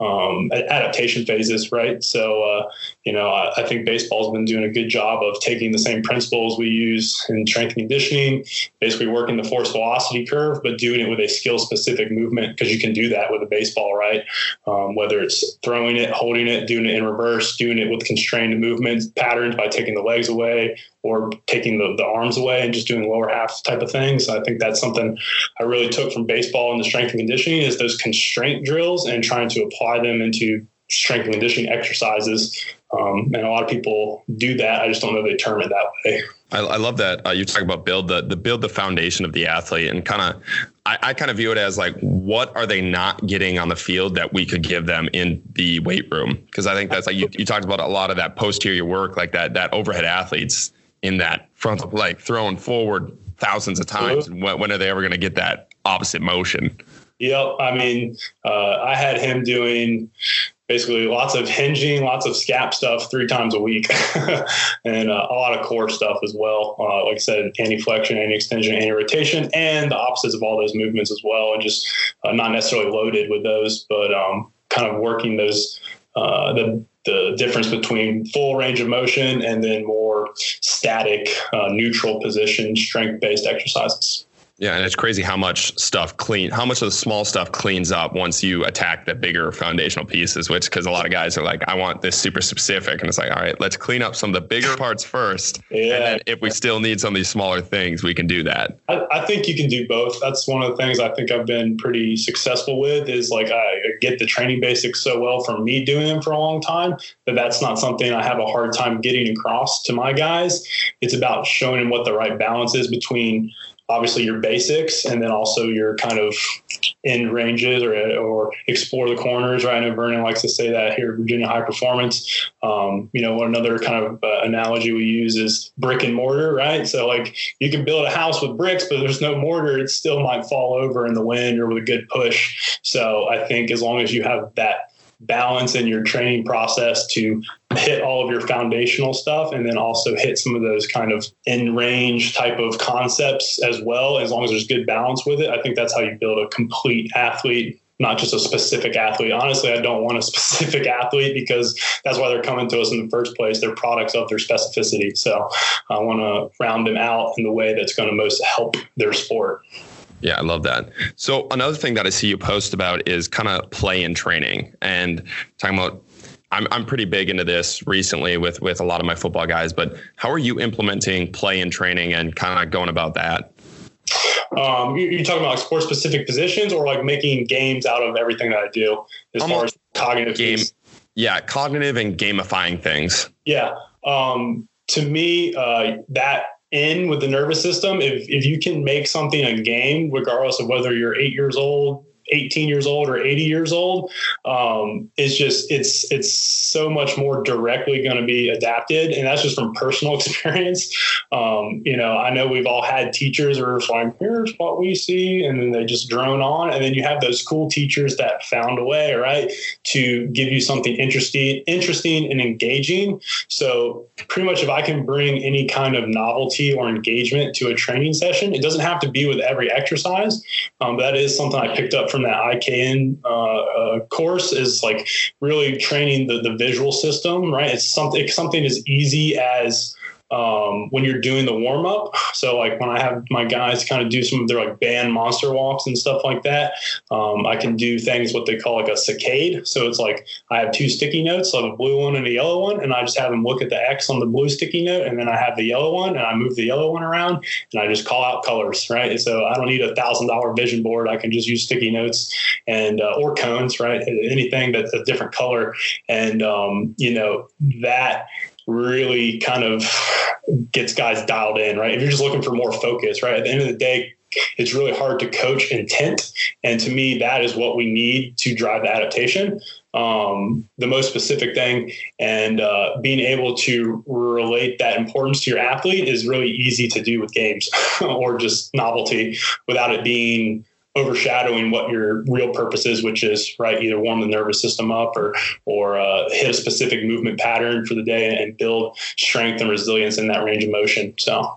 um, adaptation phases right so uh, you know I, I, think baseball's been doing a good job of taking the same principles we use in strength and conditioning basically working the force velocity curve but doing it with a skill specific movement because you can do that with a baseball right um, whether it's throwing it holding it doing it in reverse doing it with constrained movement patterns by taking the legs away or taking the, the arms away and just doing lower half type of things. I think that's something I really took from baseball and the strength and conditioning is those constraint drills and trying to apply them into strength and conditioning exercises. Um, and a lot of people do that. I just don't know they term it that way. I, I love that uh, you talk about build the the build the foundation of the athlete and kind of I, I kind of view it as like what are they not getting on the field that we could give them in the weight room because I think that's like you, you talked about a lot of that posterior work like that that overhead athletes in that frontal like throwing forward thousands of times. And when, when are they ever going to get that opposite motion? Yep. I mean, uh, I had him doing basically lots of hinging, lots of scap stuff three times a week, *laughs* and uh, a lot of core stuff as well. Uh, like I said, anti flexion, anti extension, anti rotation, and the opposites of all those movements as well, and just uh, not necessarily loaded with those, but um, kind of working those uh, the the difference between full range of motion and then more static, uh, neutral position, strength based exercises. Yeah, and it's crazy how much stuff clean, how much of the small stuff cleans up once you attack the bigger foundational pieces. Which, because a lot of guys are like, I want this super specific, and it's like, all right, let's clean up some of the bigger parts first, yeah. and then if we still need some of these smaller things, we can do that. I, I, think you can do both. That's one of the things I think I've been pretty successful with. Is like I get the training basics so well from me doing them for a long time that that's not something I have a hard time getting across to my guys. It's about showing them what the right balance is between obviously your basics and then also your kind of end ranges or, or explore the corners, right? I know Vernon likes to say that here at Virginia High Performance. Um, you know, another kind of uh, analogy we use is brick and mortar, right? So like you can build a house with bricks, but there's no mortar, it still might fall over in the wind or with a good push. So I think as long as you have that balance in your training process to hit all of your foundational stuff and then also hit some of those kind of in range type of concepts as well as long as there's good balance with it. I think that's how you build a complete athlete not just a specific athlete. Honestly i don't want a *laughs* specific athlete because that's why they're coming to us in the first place. They're products of their specificity. So i want to round them out in the way that's going to most help their sport yeah, I love that. So another thing that I see you post about is kind of play in training and talking about I'm I'm pretty big into this recently with with a lot of my football guys, but how are you implementing play in training and kind of going about that? Um, you, are talking about like sports specific positions or like making games out of everything that I do as Almost far as cognitive game. Yeah, cognitive and gamifying things. Yeah. Um, to me, uh, that in with the nervous system, if, if you can make something a game, regardless of whether you're eight years old, 18 years old or 80 years old um, it's just it's it's so much more directly going to be adapted and that's just from personal *laughs* experience. Um, you know i know we've all had teachers who are like here's what we see and then they just drone on and then you have those cool teachers that found a way right to give you something interesting interesting and engaging. So pretty much if i can bring any kind of novelty or engagement to a training session it doesn't have to be with every exercise um, that is something i picked up from from that IKN uh, uh, course is like really training the, the visual system, right? It's something, something as easy as um, when you're doing the warm up. So like when I have my guys kind of do some of their like band monster walks and stuff like that, um, I can do things what they call like a saccade. So it's like I have two sticky notes, I have a blue one and a yellow one, and I just have them look at the X on the blue sticky note, and then I have the yellow one, and I move the yellow one around, and I just call out colors, right? So I don't need a thousand dollar vision board. I can just use sticky notes and uh, or cones, right? Anything that's a different color, and um, you know that really kind of gets guys dialed in, right? If you're just looking for more focus, right? At the end of the day, it's really hard to coach intent. And to me, that is what we need to drive the adaptation. Um, the most specific thing and uh, being able to relate that importance to your athlete is really easy to do with games *laughs* or just novelty without it being overshadowing what your real purpose is, which is right either warm the nervous system up or or uh, hit a specific movement pattern for the day and build strength and resilience in that range of motion. So.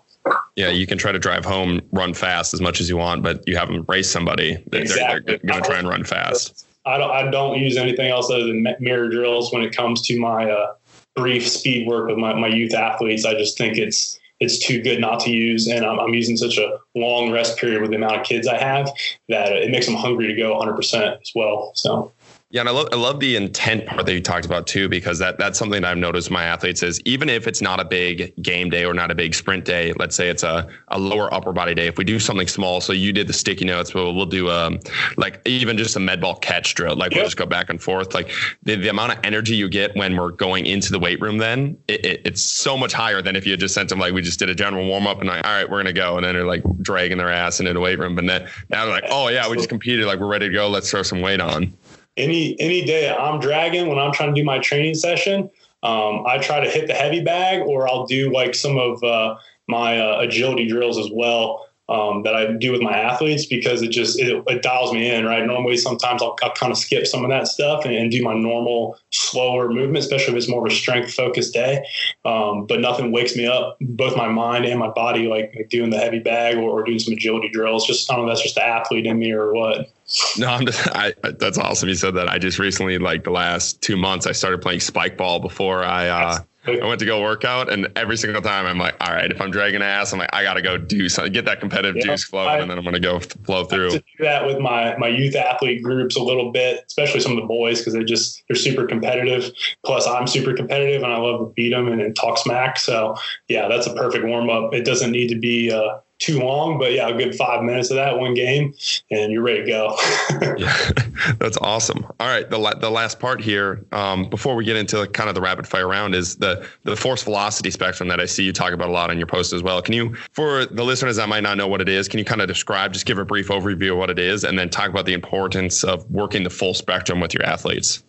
Yeah, you can try to drive home, run fast as much as you want, but you haven't raced somebody. They're, exactly. they're, they're going to try and run fast. I don't. I don't use anything else other than mirror drills when it comes to my uh, brief speed work with my, my youth athletes. I just think it's it's too good not to use. And I'm, I'm, using such a long rest period with the amount of kids I have that it makes them hungry to go 100% as well. So yeah, and I love I love the intent part that you talked about too, because that that's something that I've noticed my athletes is even if it's not a big game day or not a big sprint day, let's say it's a, a lower upper body day. If we do something small, so you did the sticky notes, but we'll, do um like even just a med ball catch drill, like yep. we'll just go back and forth. Like the, the amount of energy you get when we're going into the weight room, then it, it, it's so much higher than if you just sent them like we just did a general warm up and like all right we're gonna go, and then they're like dragging their ass into the weight room, but then now they're like oh yeah we just competed like we're ready to go, let's throw some weight on any any day I'm dragging when I'm trying to do my training session, um, I try to hit the heavy bag, or I'll do like some of uh, my uh, agility drills as well um, that I do with my athletes because it just it, it dials me in. Right, normally sometimes I'll, I'll, kind of skip some of that stuff and, and, do my normal slower movement, especially if it's more of a strength focused day. Um, but nothing wakes me up, both my mind and my body, like, like doing the heavy bag or, or, doing some agility drills. Just I don't know, that's just the athlete in me or what. No, I'm just, I, that's awesome. You said that. I just recently, like the last two months, I started playing spike ball before I, uh, I went to go work out, and every single time I'm like, all right, if I'm dragging ass, I'm like, I got to go do something, get that competitive yeah, juice flowing, and then I'm to go flow through. I do that with my my youth athlete groups a little bit, especially some of the boys because they just they're super competitive. Plus, I'm super competitive, and I love to beat them and, and talk smack. So yeah, that's a perfect warm up. It doesn't need to be. Uh, too long, but yeah, a good five minutes of that one game, and you're ready to go. *laughs* yeah, *laughs* that's awesome. All right, the la- the last part here, um, before we get into kind of the rapid fire round, is the the force velocity spectrum that I see you talk about a lot in your post as well. Can you, for the listeners that might not know what it is, can you kind of describe, just give a brief overview of what it is, and then talk about the importance of working the full spectrum with your athletes?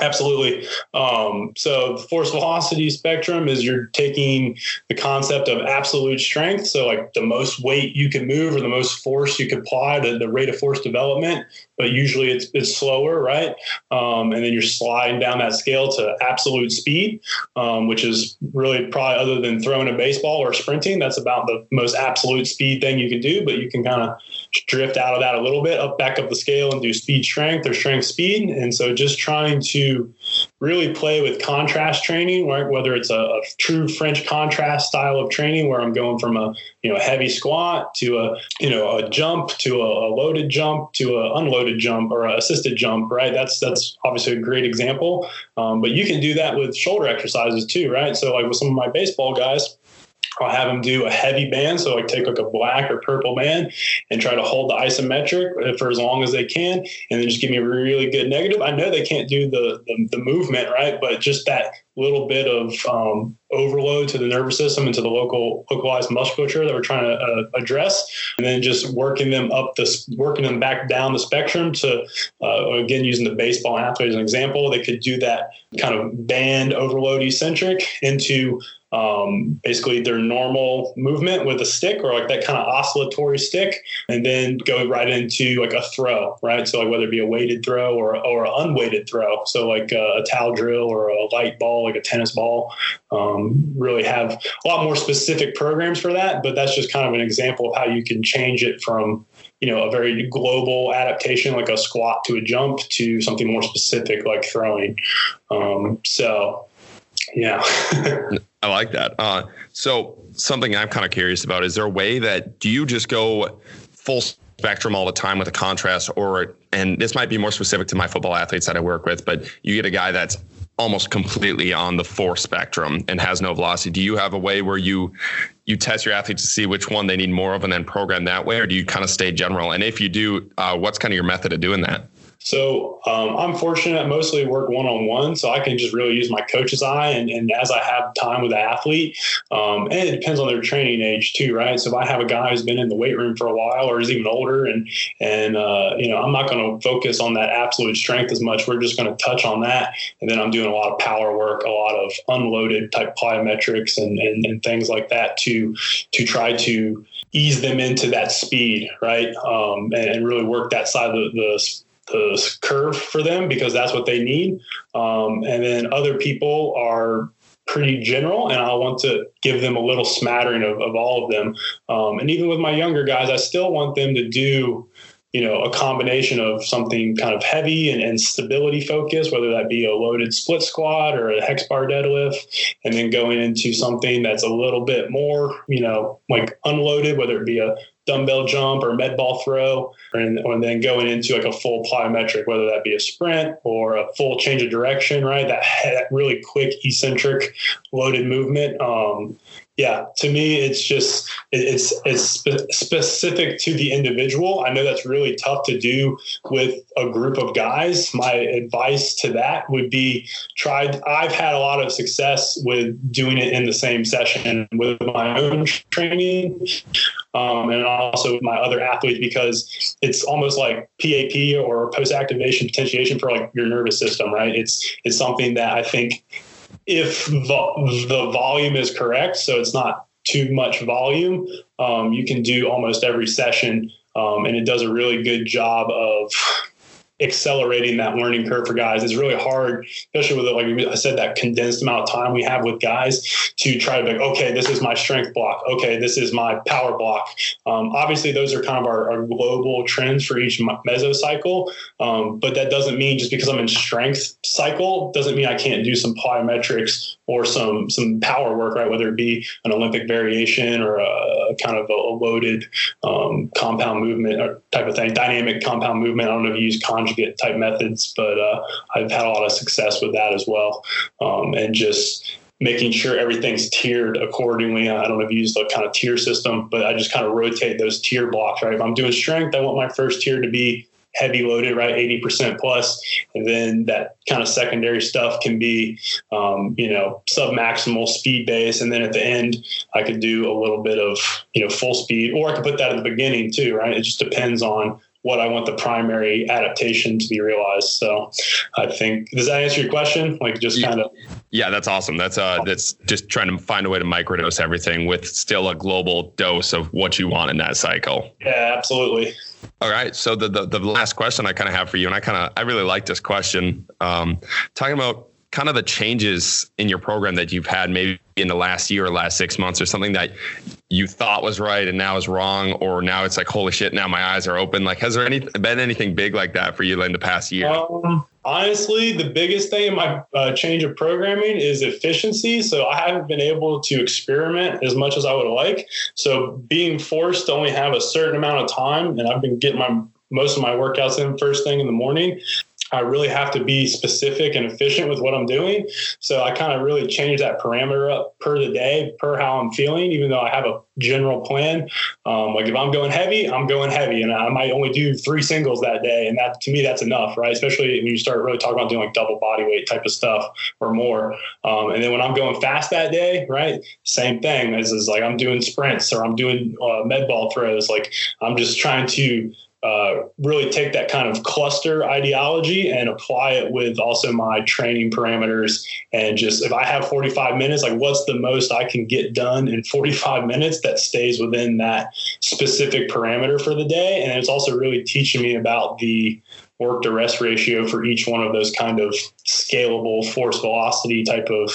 Absolutely. Um, so the force velocity spectrum is you're taking the concept of absolute strength. So like the most weight you can move or the most force you can apply, the, the rate of force development, but usually it's, it's slower, right? Um, and then you're sliding down that scale to absolute speed, um, which is really probably other than throwing a baseball or sprinting, that's about the most absolute speed thing you can do, but you can kind of drift out of that a little bit, up back up the scale and do speed strength or strength speed. And so just trying to really play with contrast training, right? Whether it's a, a, true French contrast style of training where I'm going from a you know heavy squat to a you know a jump to a, a loaded jump to an unloaded jump or a assisted jump, right? That's that's obviously a great example. Um, but you can do that with shoulder exercises too, right? So like with some of my baseball guys I'll have them do a heavy band. So like take like a black or purple band and try to hold the isometric for as long as they can. And then just give me a really good negative. I know they can't do the, the, the movement, right? But just that little bit of um, overload to the nervous system and to the local localized musculature that we're trying to uh, address, and then just working them up this, working them back down the spectrum to, uh, again, using the baseball athlete as an example, they could do that kind of band overload eccentric into um, basically their normal movement with a stick or like that kind of oscillatory stick, and then go right into like a throw, right? So like whether it be a weighted throw or or an unweighted throw, so like a, a towel drill or a light ball, like a tennis ball. Um, really have a lot more specific programs for that, but that's just kind of an example of how you can change it from you know a very global adaptation like a squat to a jump to something more specific like throwing. Um, so Yeah. *laughs* I like that. Uh, so something I'm kind of curious about is there a way that do you just go full spectrum all the time with a contrast or and this might be more specific to my football athletes that I work with, but you get a guy that's almost completely on the force spectrum and has no velocity. Do you have a way where you you test your athletes to see which one they need more of and then program that way, or do you kind of stay general? And if you do, uh, what's kind of your method of doing that? So um, I'm fortunate I mostly work one on one, so I can just really use my coach's eye. And, and as I have time with the athlete, um, and it depends on their training age too, right? So if I have a guy who's been in the weight room for a while or is even older, and and uh, you know I'm not going to focus on that absolute strength as much. We're just going to touch on that, and then I'm doing a lot of power work, a lot of unloaded type plyometrics and, and, and things like that to to try to ease them into that speed, right? Um, and, and, really work that side of the, the the curve for them because that's what they need. Um, and then other people are pretty general and I want to give them a little smattering of, of all of them. Um, and even with my younger guys, I still want them to do, you know, a combination of something kind of heavy and, and stability focused, whether that be a loaded split squat or a hex bar deadlift, and then going into something that's a little bit more, you know, like unloaded, whether it be a dumbbell jump or med ball throw, and, and then going into like a full plyometric, whether that be a sprint or a full change of direction, right? That, that really quick eccentric loaded movement. Um, yeah, to me, it's just it's it's spe- specific to the individual. I know that's really tough to do with a group of guys. My advice to that would be try. I've had a lot of success with doing it in the same session with my own training, um, and also with my other athletes because it's almost like PAP or post activation potentiation for like your nervous system, right? It's it's something that I think if the, the volume is correct, so it's not too much volume, um, you can do almost every session. Um, and it does a really good job of accelerating that learning curve for guys. It's really hard, especially with like I said, that condensed amount of time we have with guys to try to be like, okay, this is my strength block. Okay, this is my power block. Um, obviously, those are kind of our, our, global trends for each mesocycle, um, but that doesn't mean just because I'm in strength cycle doesn't mean I can't do some plyometrics or some some power work, right? Whether it be an Olympic variation or a kind of a, loaded um, compound movement or type of thing, dynamic compound movement. I don't know if you use conjugate type methods, but uh, I've had a lot of success with that as well, um, and just making sure everything's tiered accordingly. I don't know if you use the kind of tier system, but I just kind of rotate those tier blocks, right? If I'm doing strength, I want my first tier to be heavy loaded, right? 80% plus. And then that kind of secondary stuff can be, um, you know, sub maximal speed base. And then at the end, I could do a little bit of, you know, full speed, or I could put that at the beginning too, right? It just depends on what I want the primary adaptation to be realized. So I think does that answer your question? Like just kind of Yeah, that's awesome. That's uh that's just trying to find a way to microdose everything with still a global dose of what you want in that cycle. Yeah, absolutely. All right. So the, the, the last question I kind of have for you, and I kind of I really like this question. Um, talking about kind of the changes in your program that you've had maybe in the last year or last six months or something that you thought was right and now is wrong or now it's like holy shit now my eyes are open like has there any been anything big like that for you in the past year um, honestly the biggest thing in my uh, change of programming is efficiency. So i haven't been able to experiment as much as i would like. So being forced to only have a certain amount of time and i've been getting my most of my workouts in first thing in the morning I really have to be specific and efficient with what I'm doing. So I kind of really change that parameter up per the day, per how I'm feeling, even though I have a general plan. Um, like if I'm going heavy, I'm going heavy, and I might only do three singles that day, and that to me that's enough, right? Especially when you start really talking about doing like double body weight type of stuff or more. Um, and then when I'm going fast that day, right, same thing. As is like I'm doing sprints or I'm doing uh, med ball throws. Like I'm just trying to uh, really take that kind of cluster ideology and apply it with also my training parameters. And just if i have 45 minutes like what's the most i can get done in 45 minutes that stays within that specific parameter for the day? And it's also really teaching me about the work to rest ratio for each one of those kind of scalable force velocity type of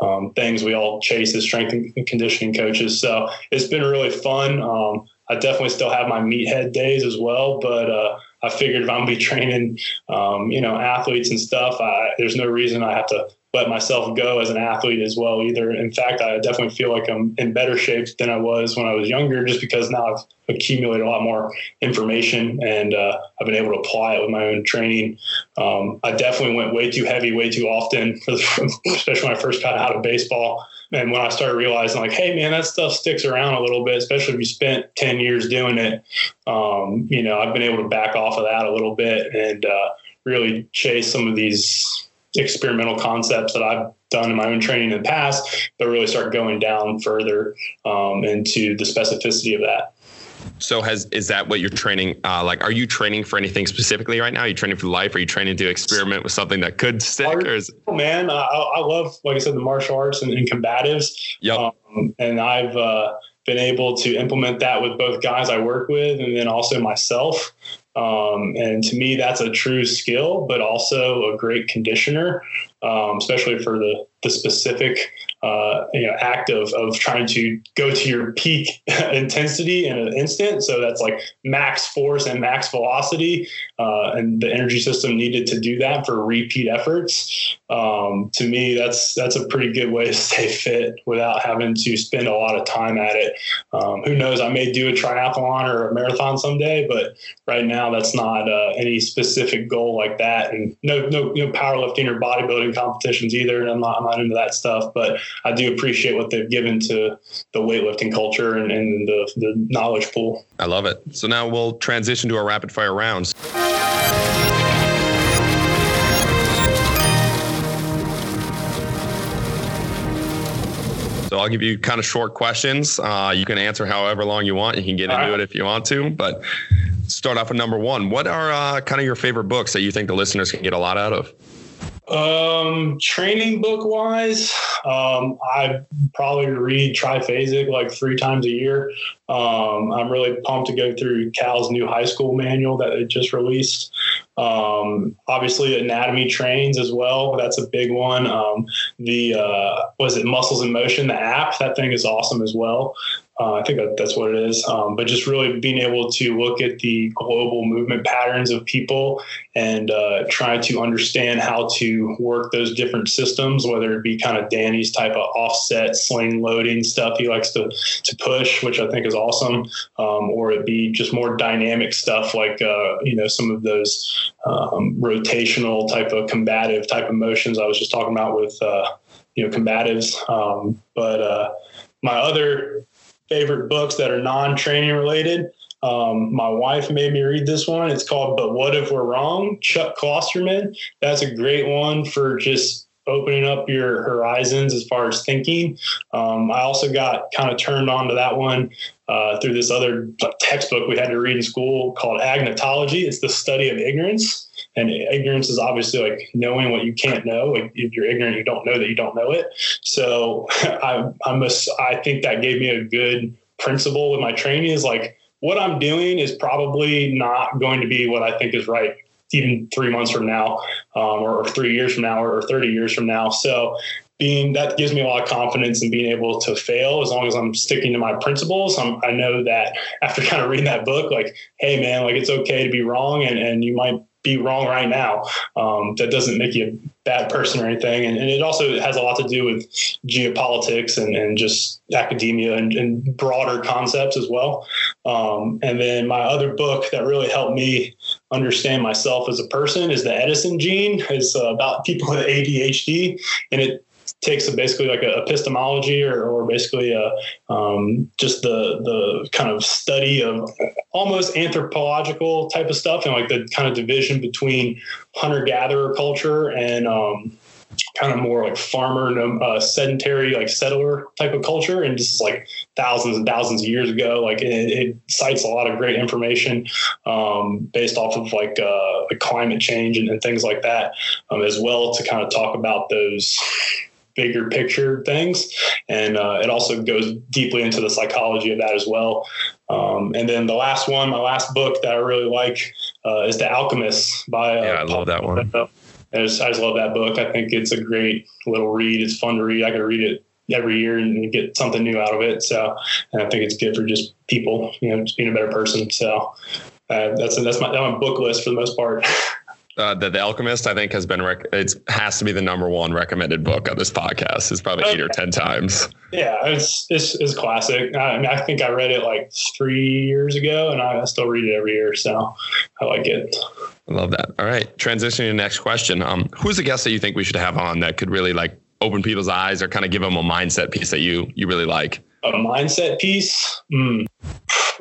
um, things we all chase as strength and conditioning coaches. So it's been really fun. Um, I definitely still have my meathead days as well, but uh, I figured if I'm gonna be *laughs* training, um, you know, athletes and stuff, I, there's no reason I have to let myself go as an athlete as well either. In fact, I definitely feel like I'm in better shape than I was when I was younger, just because now I've accumulated a lot more information and uh, I've been able to apply it with my own training. Um, I definitely went way too heavy, way too often, the, *laughs* especially when I first got out of baseball. And when I started realizing, like, hey, man, that stuff sticks around a little bit, especially if you spent 10 years doing it. Um, you know, I've been able to back off of that a little bit and uh, really chase some of these experimental concepts that I've done in my own training in the past, but really start going down further um, into the specificity of that. So has is that what you're training? Uh, like, are you training for anything specifically right now? Are you training for life? Are you training to experiment with something that could stick? Art, or is oh, man, I, I, love, like I said, the martial arts and, and combatives. Yep. Um, and I've uh, been able to implement that with both guys I work with, and then also myself. Um, and to me, that's a true skill, but also a great conditioner, um, especially for the the specific uh, you know act of, of trying to go to your peak *laughs* intensity in an instant. So that's like max force and max velocity uh, and the energy system needed to do that for repeat efforts um, to me that's that's a pretty good way to *laughs* stay fit without having to spend a lot of time at it um, who knows i may do a triathlon or a marathon someday but right now that's not uh, any specific goal like that and no no no powerlifting or bodybuilding competitions either i'm not, I'm not into that stuff but I do appreciate what they've given to the weightlifting culture and, and the, the knowledge pool. I love it. So now we'll transition to our rapid fire rounds. So I'll give you kind of short questions. Uh, you can answer however long you want. You can get All into right. it if you want to, but start off with number one. What are uh, kind of your favorite books that you think the listeners can get a lot out of? Um, training book wise, um, I probably read Triphasic like three times a year. Um, I'm really pumped to go through Cal's new high school manual that they just released. Um, obviously, anatomy trains as well. That's a big one. Um, the uh, was it Muscles in Motion, the app? That thing is awesome as well. Uh, I think that that's what it is. Um, but just really being able to look at the global movement patterns of people and uh, try to understand how to work those different systems, whether it be kind of Danny's type of offset sling loading stuff he likes to, to push, which I think is awesome, um, or it be just more dynamic stuff like, uh, you know, some of those um, rotational type of combative type of motions I was just talking about with, uh, you know, combatives. Um, but uh, my other favorite books that are non-training related. Um, my wife made me read this one. It's called "But What If We're Wrong." Chuck Klosterman. That's a great one for just opening up your horizons as far as thinking. Um, I also got kind of turned on to that one uh, through this other textbook we had to read in school called Agnotology. It's the study of ignorance. And ignorance is obviously like knowing what you can't know. Like if you're ignorant, you don't know that you don't know it. So I, I must, I think that gave me a good principle with my training is like what I'm doing is probably not going to be what I think is right even three months from now, um, or, three years from now, or, or 30 years from now. So being that gives me a lot of confidence in being able to fail as long as I'm sticking to my principles. I'm, i know that after *laughs* kind of reading that book, like, hey man, like it's okay to be wrong, and and you might be wrong right now. Um, that doesn't make you a bad person or anything. And, and, it also has a lot to do with geopolitics and, and just academia and, and, broader concepts as well. Um, and then my other book that really helped me understand myself as a person is the Edison gene. It's uh, about people with ADHD, and it takes a, basically like a epistemology or, or basically a, um, just the the kind of study of almost anthropological type of stuff and like the kind of division between hunter gatherer culture and um, kind of more like farmer uh, sedentary like settler type of culture. And just like thousands and thousands of years ago. Like it, it cites a lot of great information um, based off of like, uh, climate change and, and, things like that um, as well to kind of talk about those bigger picture things. And uh, it also goes deeply into the psychology of that as well. Um, and then the last one, my last book that I really like uh, is The Alchemist by. Uh, yeah, I love that one. I just, I just love that book. I think it's a great little read. It's fun to read. I could read it every year and get something new out of it. So, and I think it's good for just people, you know, just being a better person. So, uh, that's that's my that's my book list for the most part. *laughs* uh, the, the Alchemist, I think, has been rec- it has to be the number one recommended book on this podcast. It's probably okay. eight or ten times. Yeah, it's it's, it's classic. I, mean, I think I read it like three years ago, and I still read it every year. So I like it. I love that. All right, transitioning to the next question. Um, who's the guest that you think we should have on that could really like open people's eyes or kind of give them a mindset piece that you you really like? A mindset piece. Mm.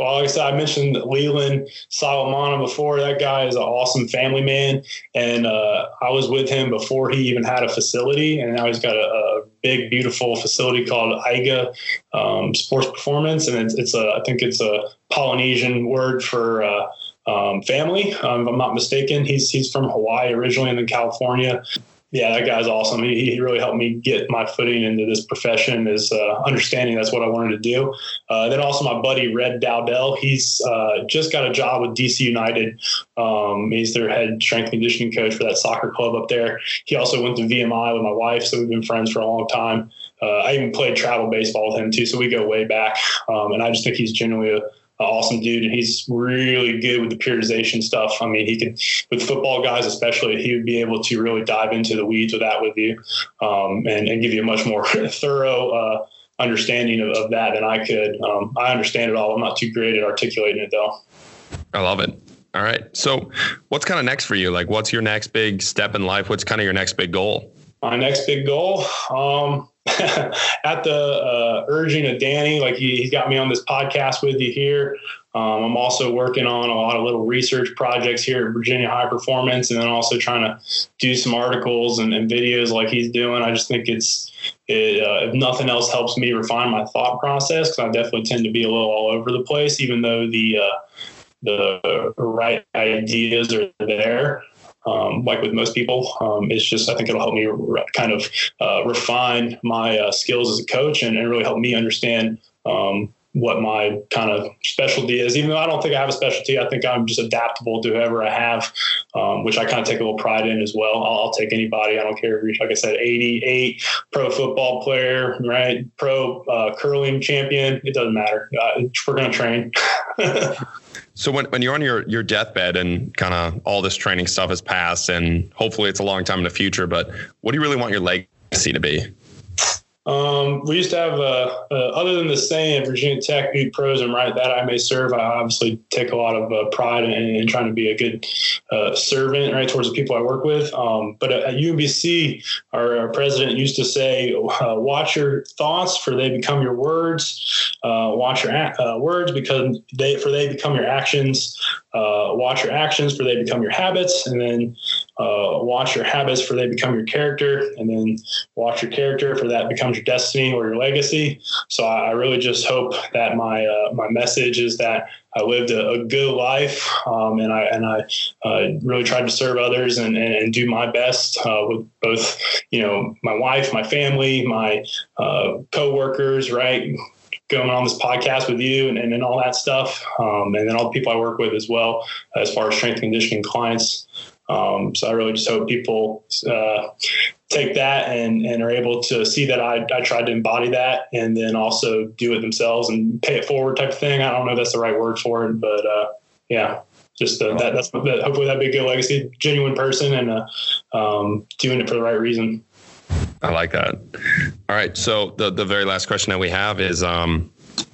Well, like I said, I mentioned Leland Salamana before. That guy is an awesome family man, and uh, I was with him before he even had a facility, and now he's got a, a big, beautiful facility called Aiga um, Sports Performance, and it's, it's, a I think it's a Polynesian word for. Uh, um, family, um, if I'm not mistaken. He's he's from Hawaii originally and then California yeah, that guy's awesome. He, he really helped me get my footing into this profession, is uh, understanding that's what I wanted to do. Uh, then also my buddy Red Dowdell, he's uh, just got a job with DC United. Um, he's their head strength conditioning coach for that soccer club up there. He also went to VMI with my wife, so we've been friends for a long time. Uh, I even played travel baseball with him too, so we go way back. Um, and I just think he's genuinely a awesome dude, and he's really good with the periodization stuff. I mean, he could with football guys especially, he would be able to really dive into the weeds with that with you, um, and, and give you a much more *laughs* thorough. Uh, understanding of, of, that than I could. Um, I understand it all. I'm not too great at articulating it though. I love it. All right. So, what's kind of next for you? Like, what's your next big step in life? What's kind of your next big goal? My next big goal, um, *laughs* at the uh, urging of Danny, like he, he's got me on this podcast with you here. Um, I'm also working on a lot of little research projects here at Virginia High Performance, and then also trying to do some articles and, and videos like he's doing. I just think it's it, uh, if nothing else helps me refine my thought process because I definitely tend to be a little all over the place, even though the uh, the right ideas are there um, like with most people. Um, it's just, I think it'll help me re- kind of uh, refine my uh, skills as a coach and, and, really help me understand um, what my kind of specialty is. Even though I don't think I have a specialty, I think I'm just adaptable to whoever I have, um, which I kind of take a little pride in as well. I'll, I'll take anybody. I don't care if you're, like I said, 88 pro football player, right? Pro uh, curling champion. It doesn't matter. Uh, we're going to train. *laughs* So when, when you're on your, your deathbed and kind of all this training stuff has passed and hopefully it's a long time in the future, but what do you really want your legacy to be? Um, we used to have, uh, uh, other than the saying Virginia Tech, Ut Prosim right that I may serve. I obviously take a lot of uh, pride in, in, trying to be a good uh, servant, right, towards the people I work with. Um, but at, at UMBC, our, our, president used to say, uh, watch your thoughts for they become your words. Uh, watch your words because they, for they become your actions. watch your actions for they become your habits. And then uh, watch your habits for they become your character, and then watch your character for that becomes your destiny or your legacy. So I, really just hope that my uh, my message is that I lived a, a good life, um, and I and I uh, really tried to serve others and, and, and do my best uh, with both, you know, my wife, my family, my uh, coworkers, right going on this podcast with you and, and, and all that stuff. Um, and then all the people I work with as well, as far as strength conditioning clients. Um, so I really just hope people uh, take that and, and are able to see that I, I tried to embody that and then also do it themselves and pay it forward type of thing. I don't know if that's the right word for it, but uh, yeah, just uh, that, that's that, hopefully that'd be a good legacy, genuine person and uh, um, doing it for the right reason. I like that. All right. So the, the very last question that we have is, um,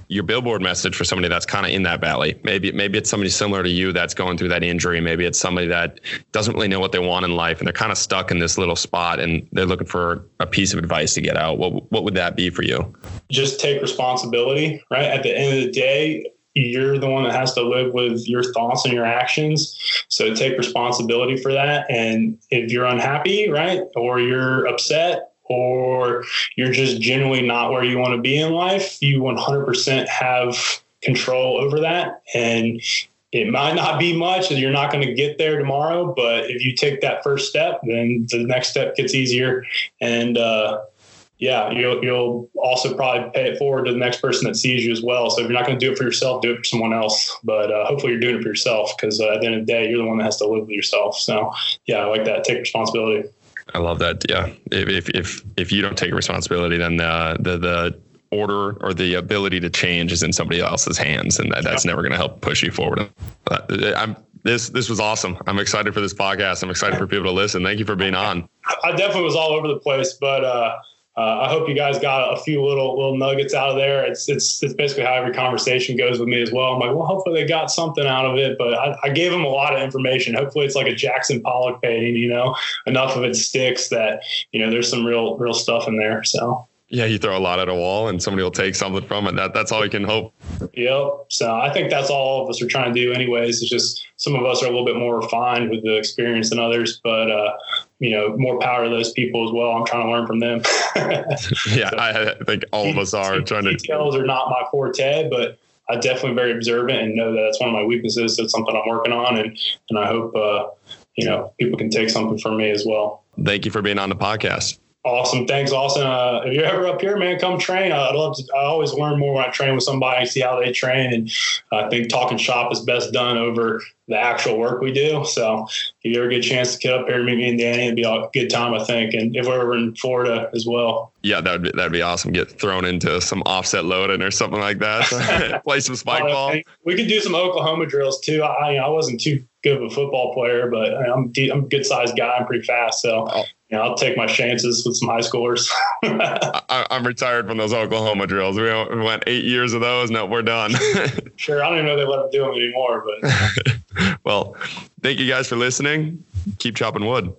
your billboard message for somebody that's kind of in that valley. Maybe maybe it's somebody similar to you that's going through that injury. Maybe it's somebody that doesn't really know what they want in life and they're kind of stuck in this little spot and they're looking for a piece of advice to get out. What what would that be for you? Just take responsibility, right? At the end of the day, you're the one that has to live with your thoughts and your actions. So take responsibility for that. And if you're unhappy, right, or you're upset, or you're just generally not where you want to be in life, you 100% have control over that. And it might not be much and you're not going to get there tomorrow, but if you take that first step, then the next step gets easier. And, uh, yeah, you'll, you'll also probably pay it forward to the next person that sees you as well. So if you're not going to do it for yourself, do it for someone else. But uh, hopefully you're doing it for yourself because uh, at the end of the day, you're the one that has to live with yourself. So yeah, I like that. Take responsibility. I love that. Yeah. If, if, if you don't take responsibility, then the, the, the order or the ability to change is in somebody else's hands and that, that's never going to help push you forward. Uh, I'm this this was awesome. I'm excited for this podcast. I'm excited for people to listen. Thank you for being on. I definitely was all over the place, but uh, uh, I hope you guys got a few little little nuggets out of there. It's it's it's basically how every conversation goes with me as well. I'm like, well, hopefully they got something out of it, but I, I gave them a lot of information. Hopefully it's like a Jackson Pollock painting, you know, enough of it sticks that you know there's some real real stuff in there. So yeah, you throw a lot at a wall and somebody will take something from it. That that's all you can hope. Yep. So I think that's all of us are trying to do anyways. It's just some of us are a little bit more refined with the experience than others, but uh, you know, more power to those people as well. I'm trying to learn from them. *laughs* yeah, so, I think all of us are trying to details are not my forte, but I'm definitely very observant and know that that's one of my weaknesses. So It's something I'm working on and and I hope uh, you know, people can take something from me as well. Thank you for being on the podcast. Awesome. Thanks, Austin. Uh, if you're ever up here, man, come train. I'd love to. I always learn more when I train with somebody, see how they train. And I think talking shop is best done over the actual work we do. So if you ever get a chance to get up here and meet me and Danny, it'd be a good time, I think. And if we're ever in Florida as well. Yeah, that'd be, that'd be awesome. Get thrown into some offset loading or something like that. *laughs* *laughs* Play some spike uh, ball. We could do some Oklahoma drills too. I, I wasn't too good of a football player, but I'm, I'm a good sized guy. I'm pretty fast. So oh you know, I'll take my chances with some high schoolers. *laughs* I, am retired from those Oklahoma drills. We went eight years of those. No, we're done. *laughs* sure. I don't even know they let them do them anymore, but. *laughs* well, thank you guys for listening. Keep chopping wood.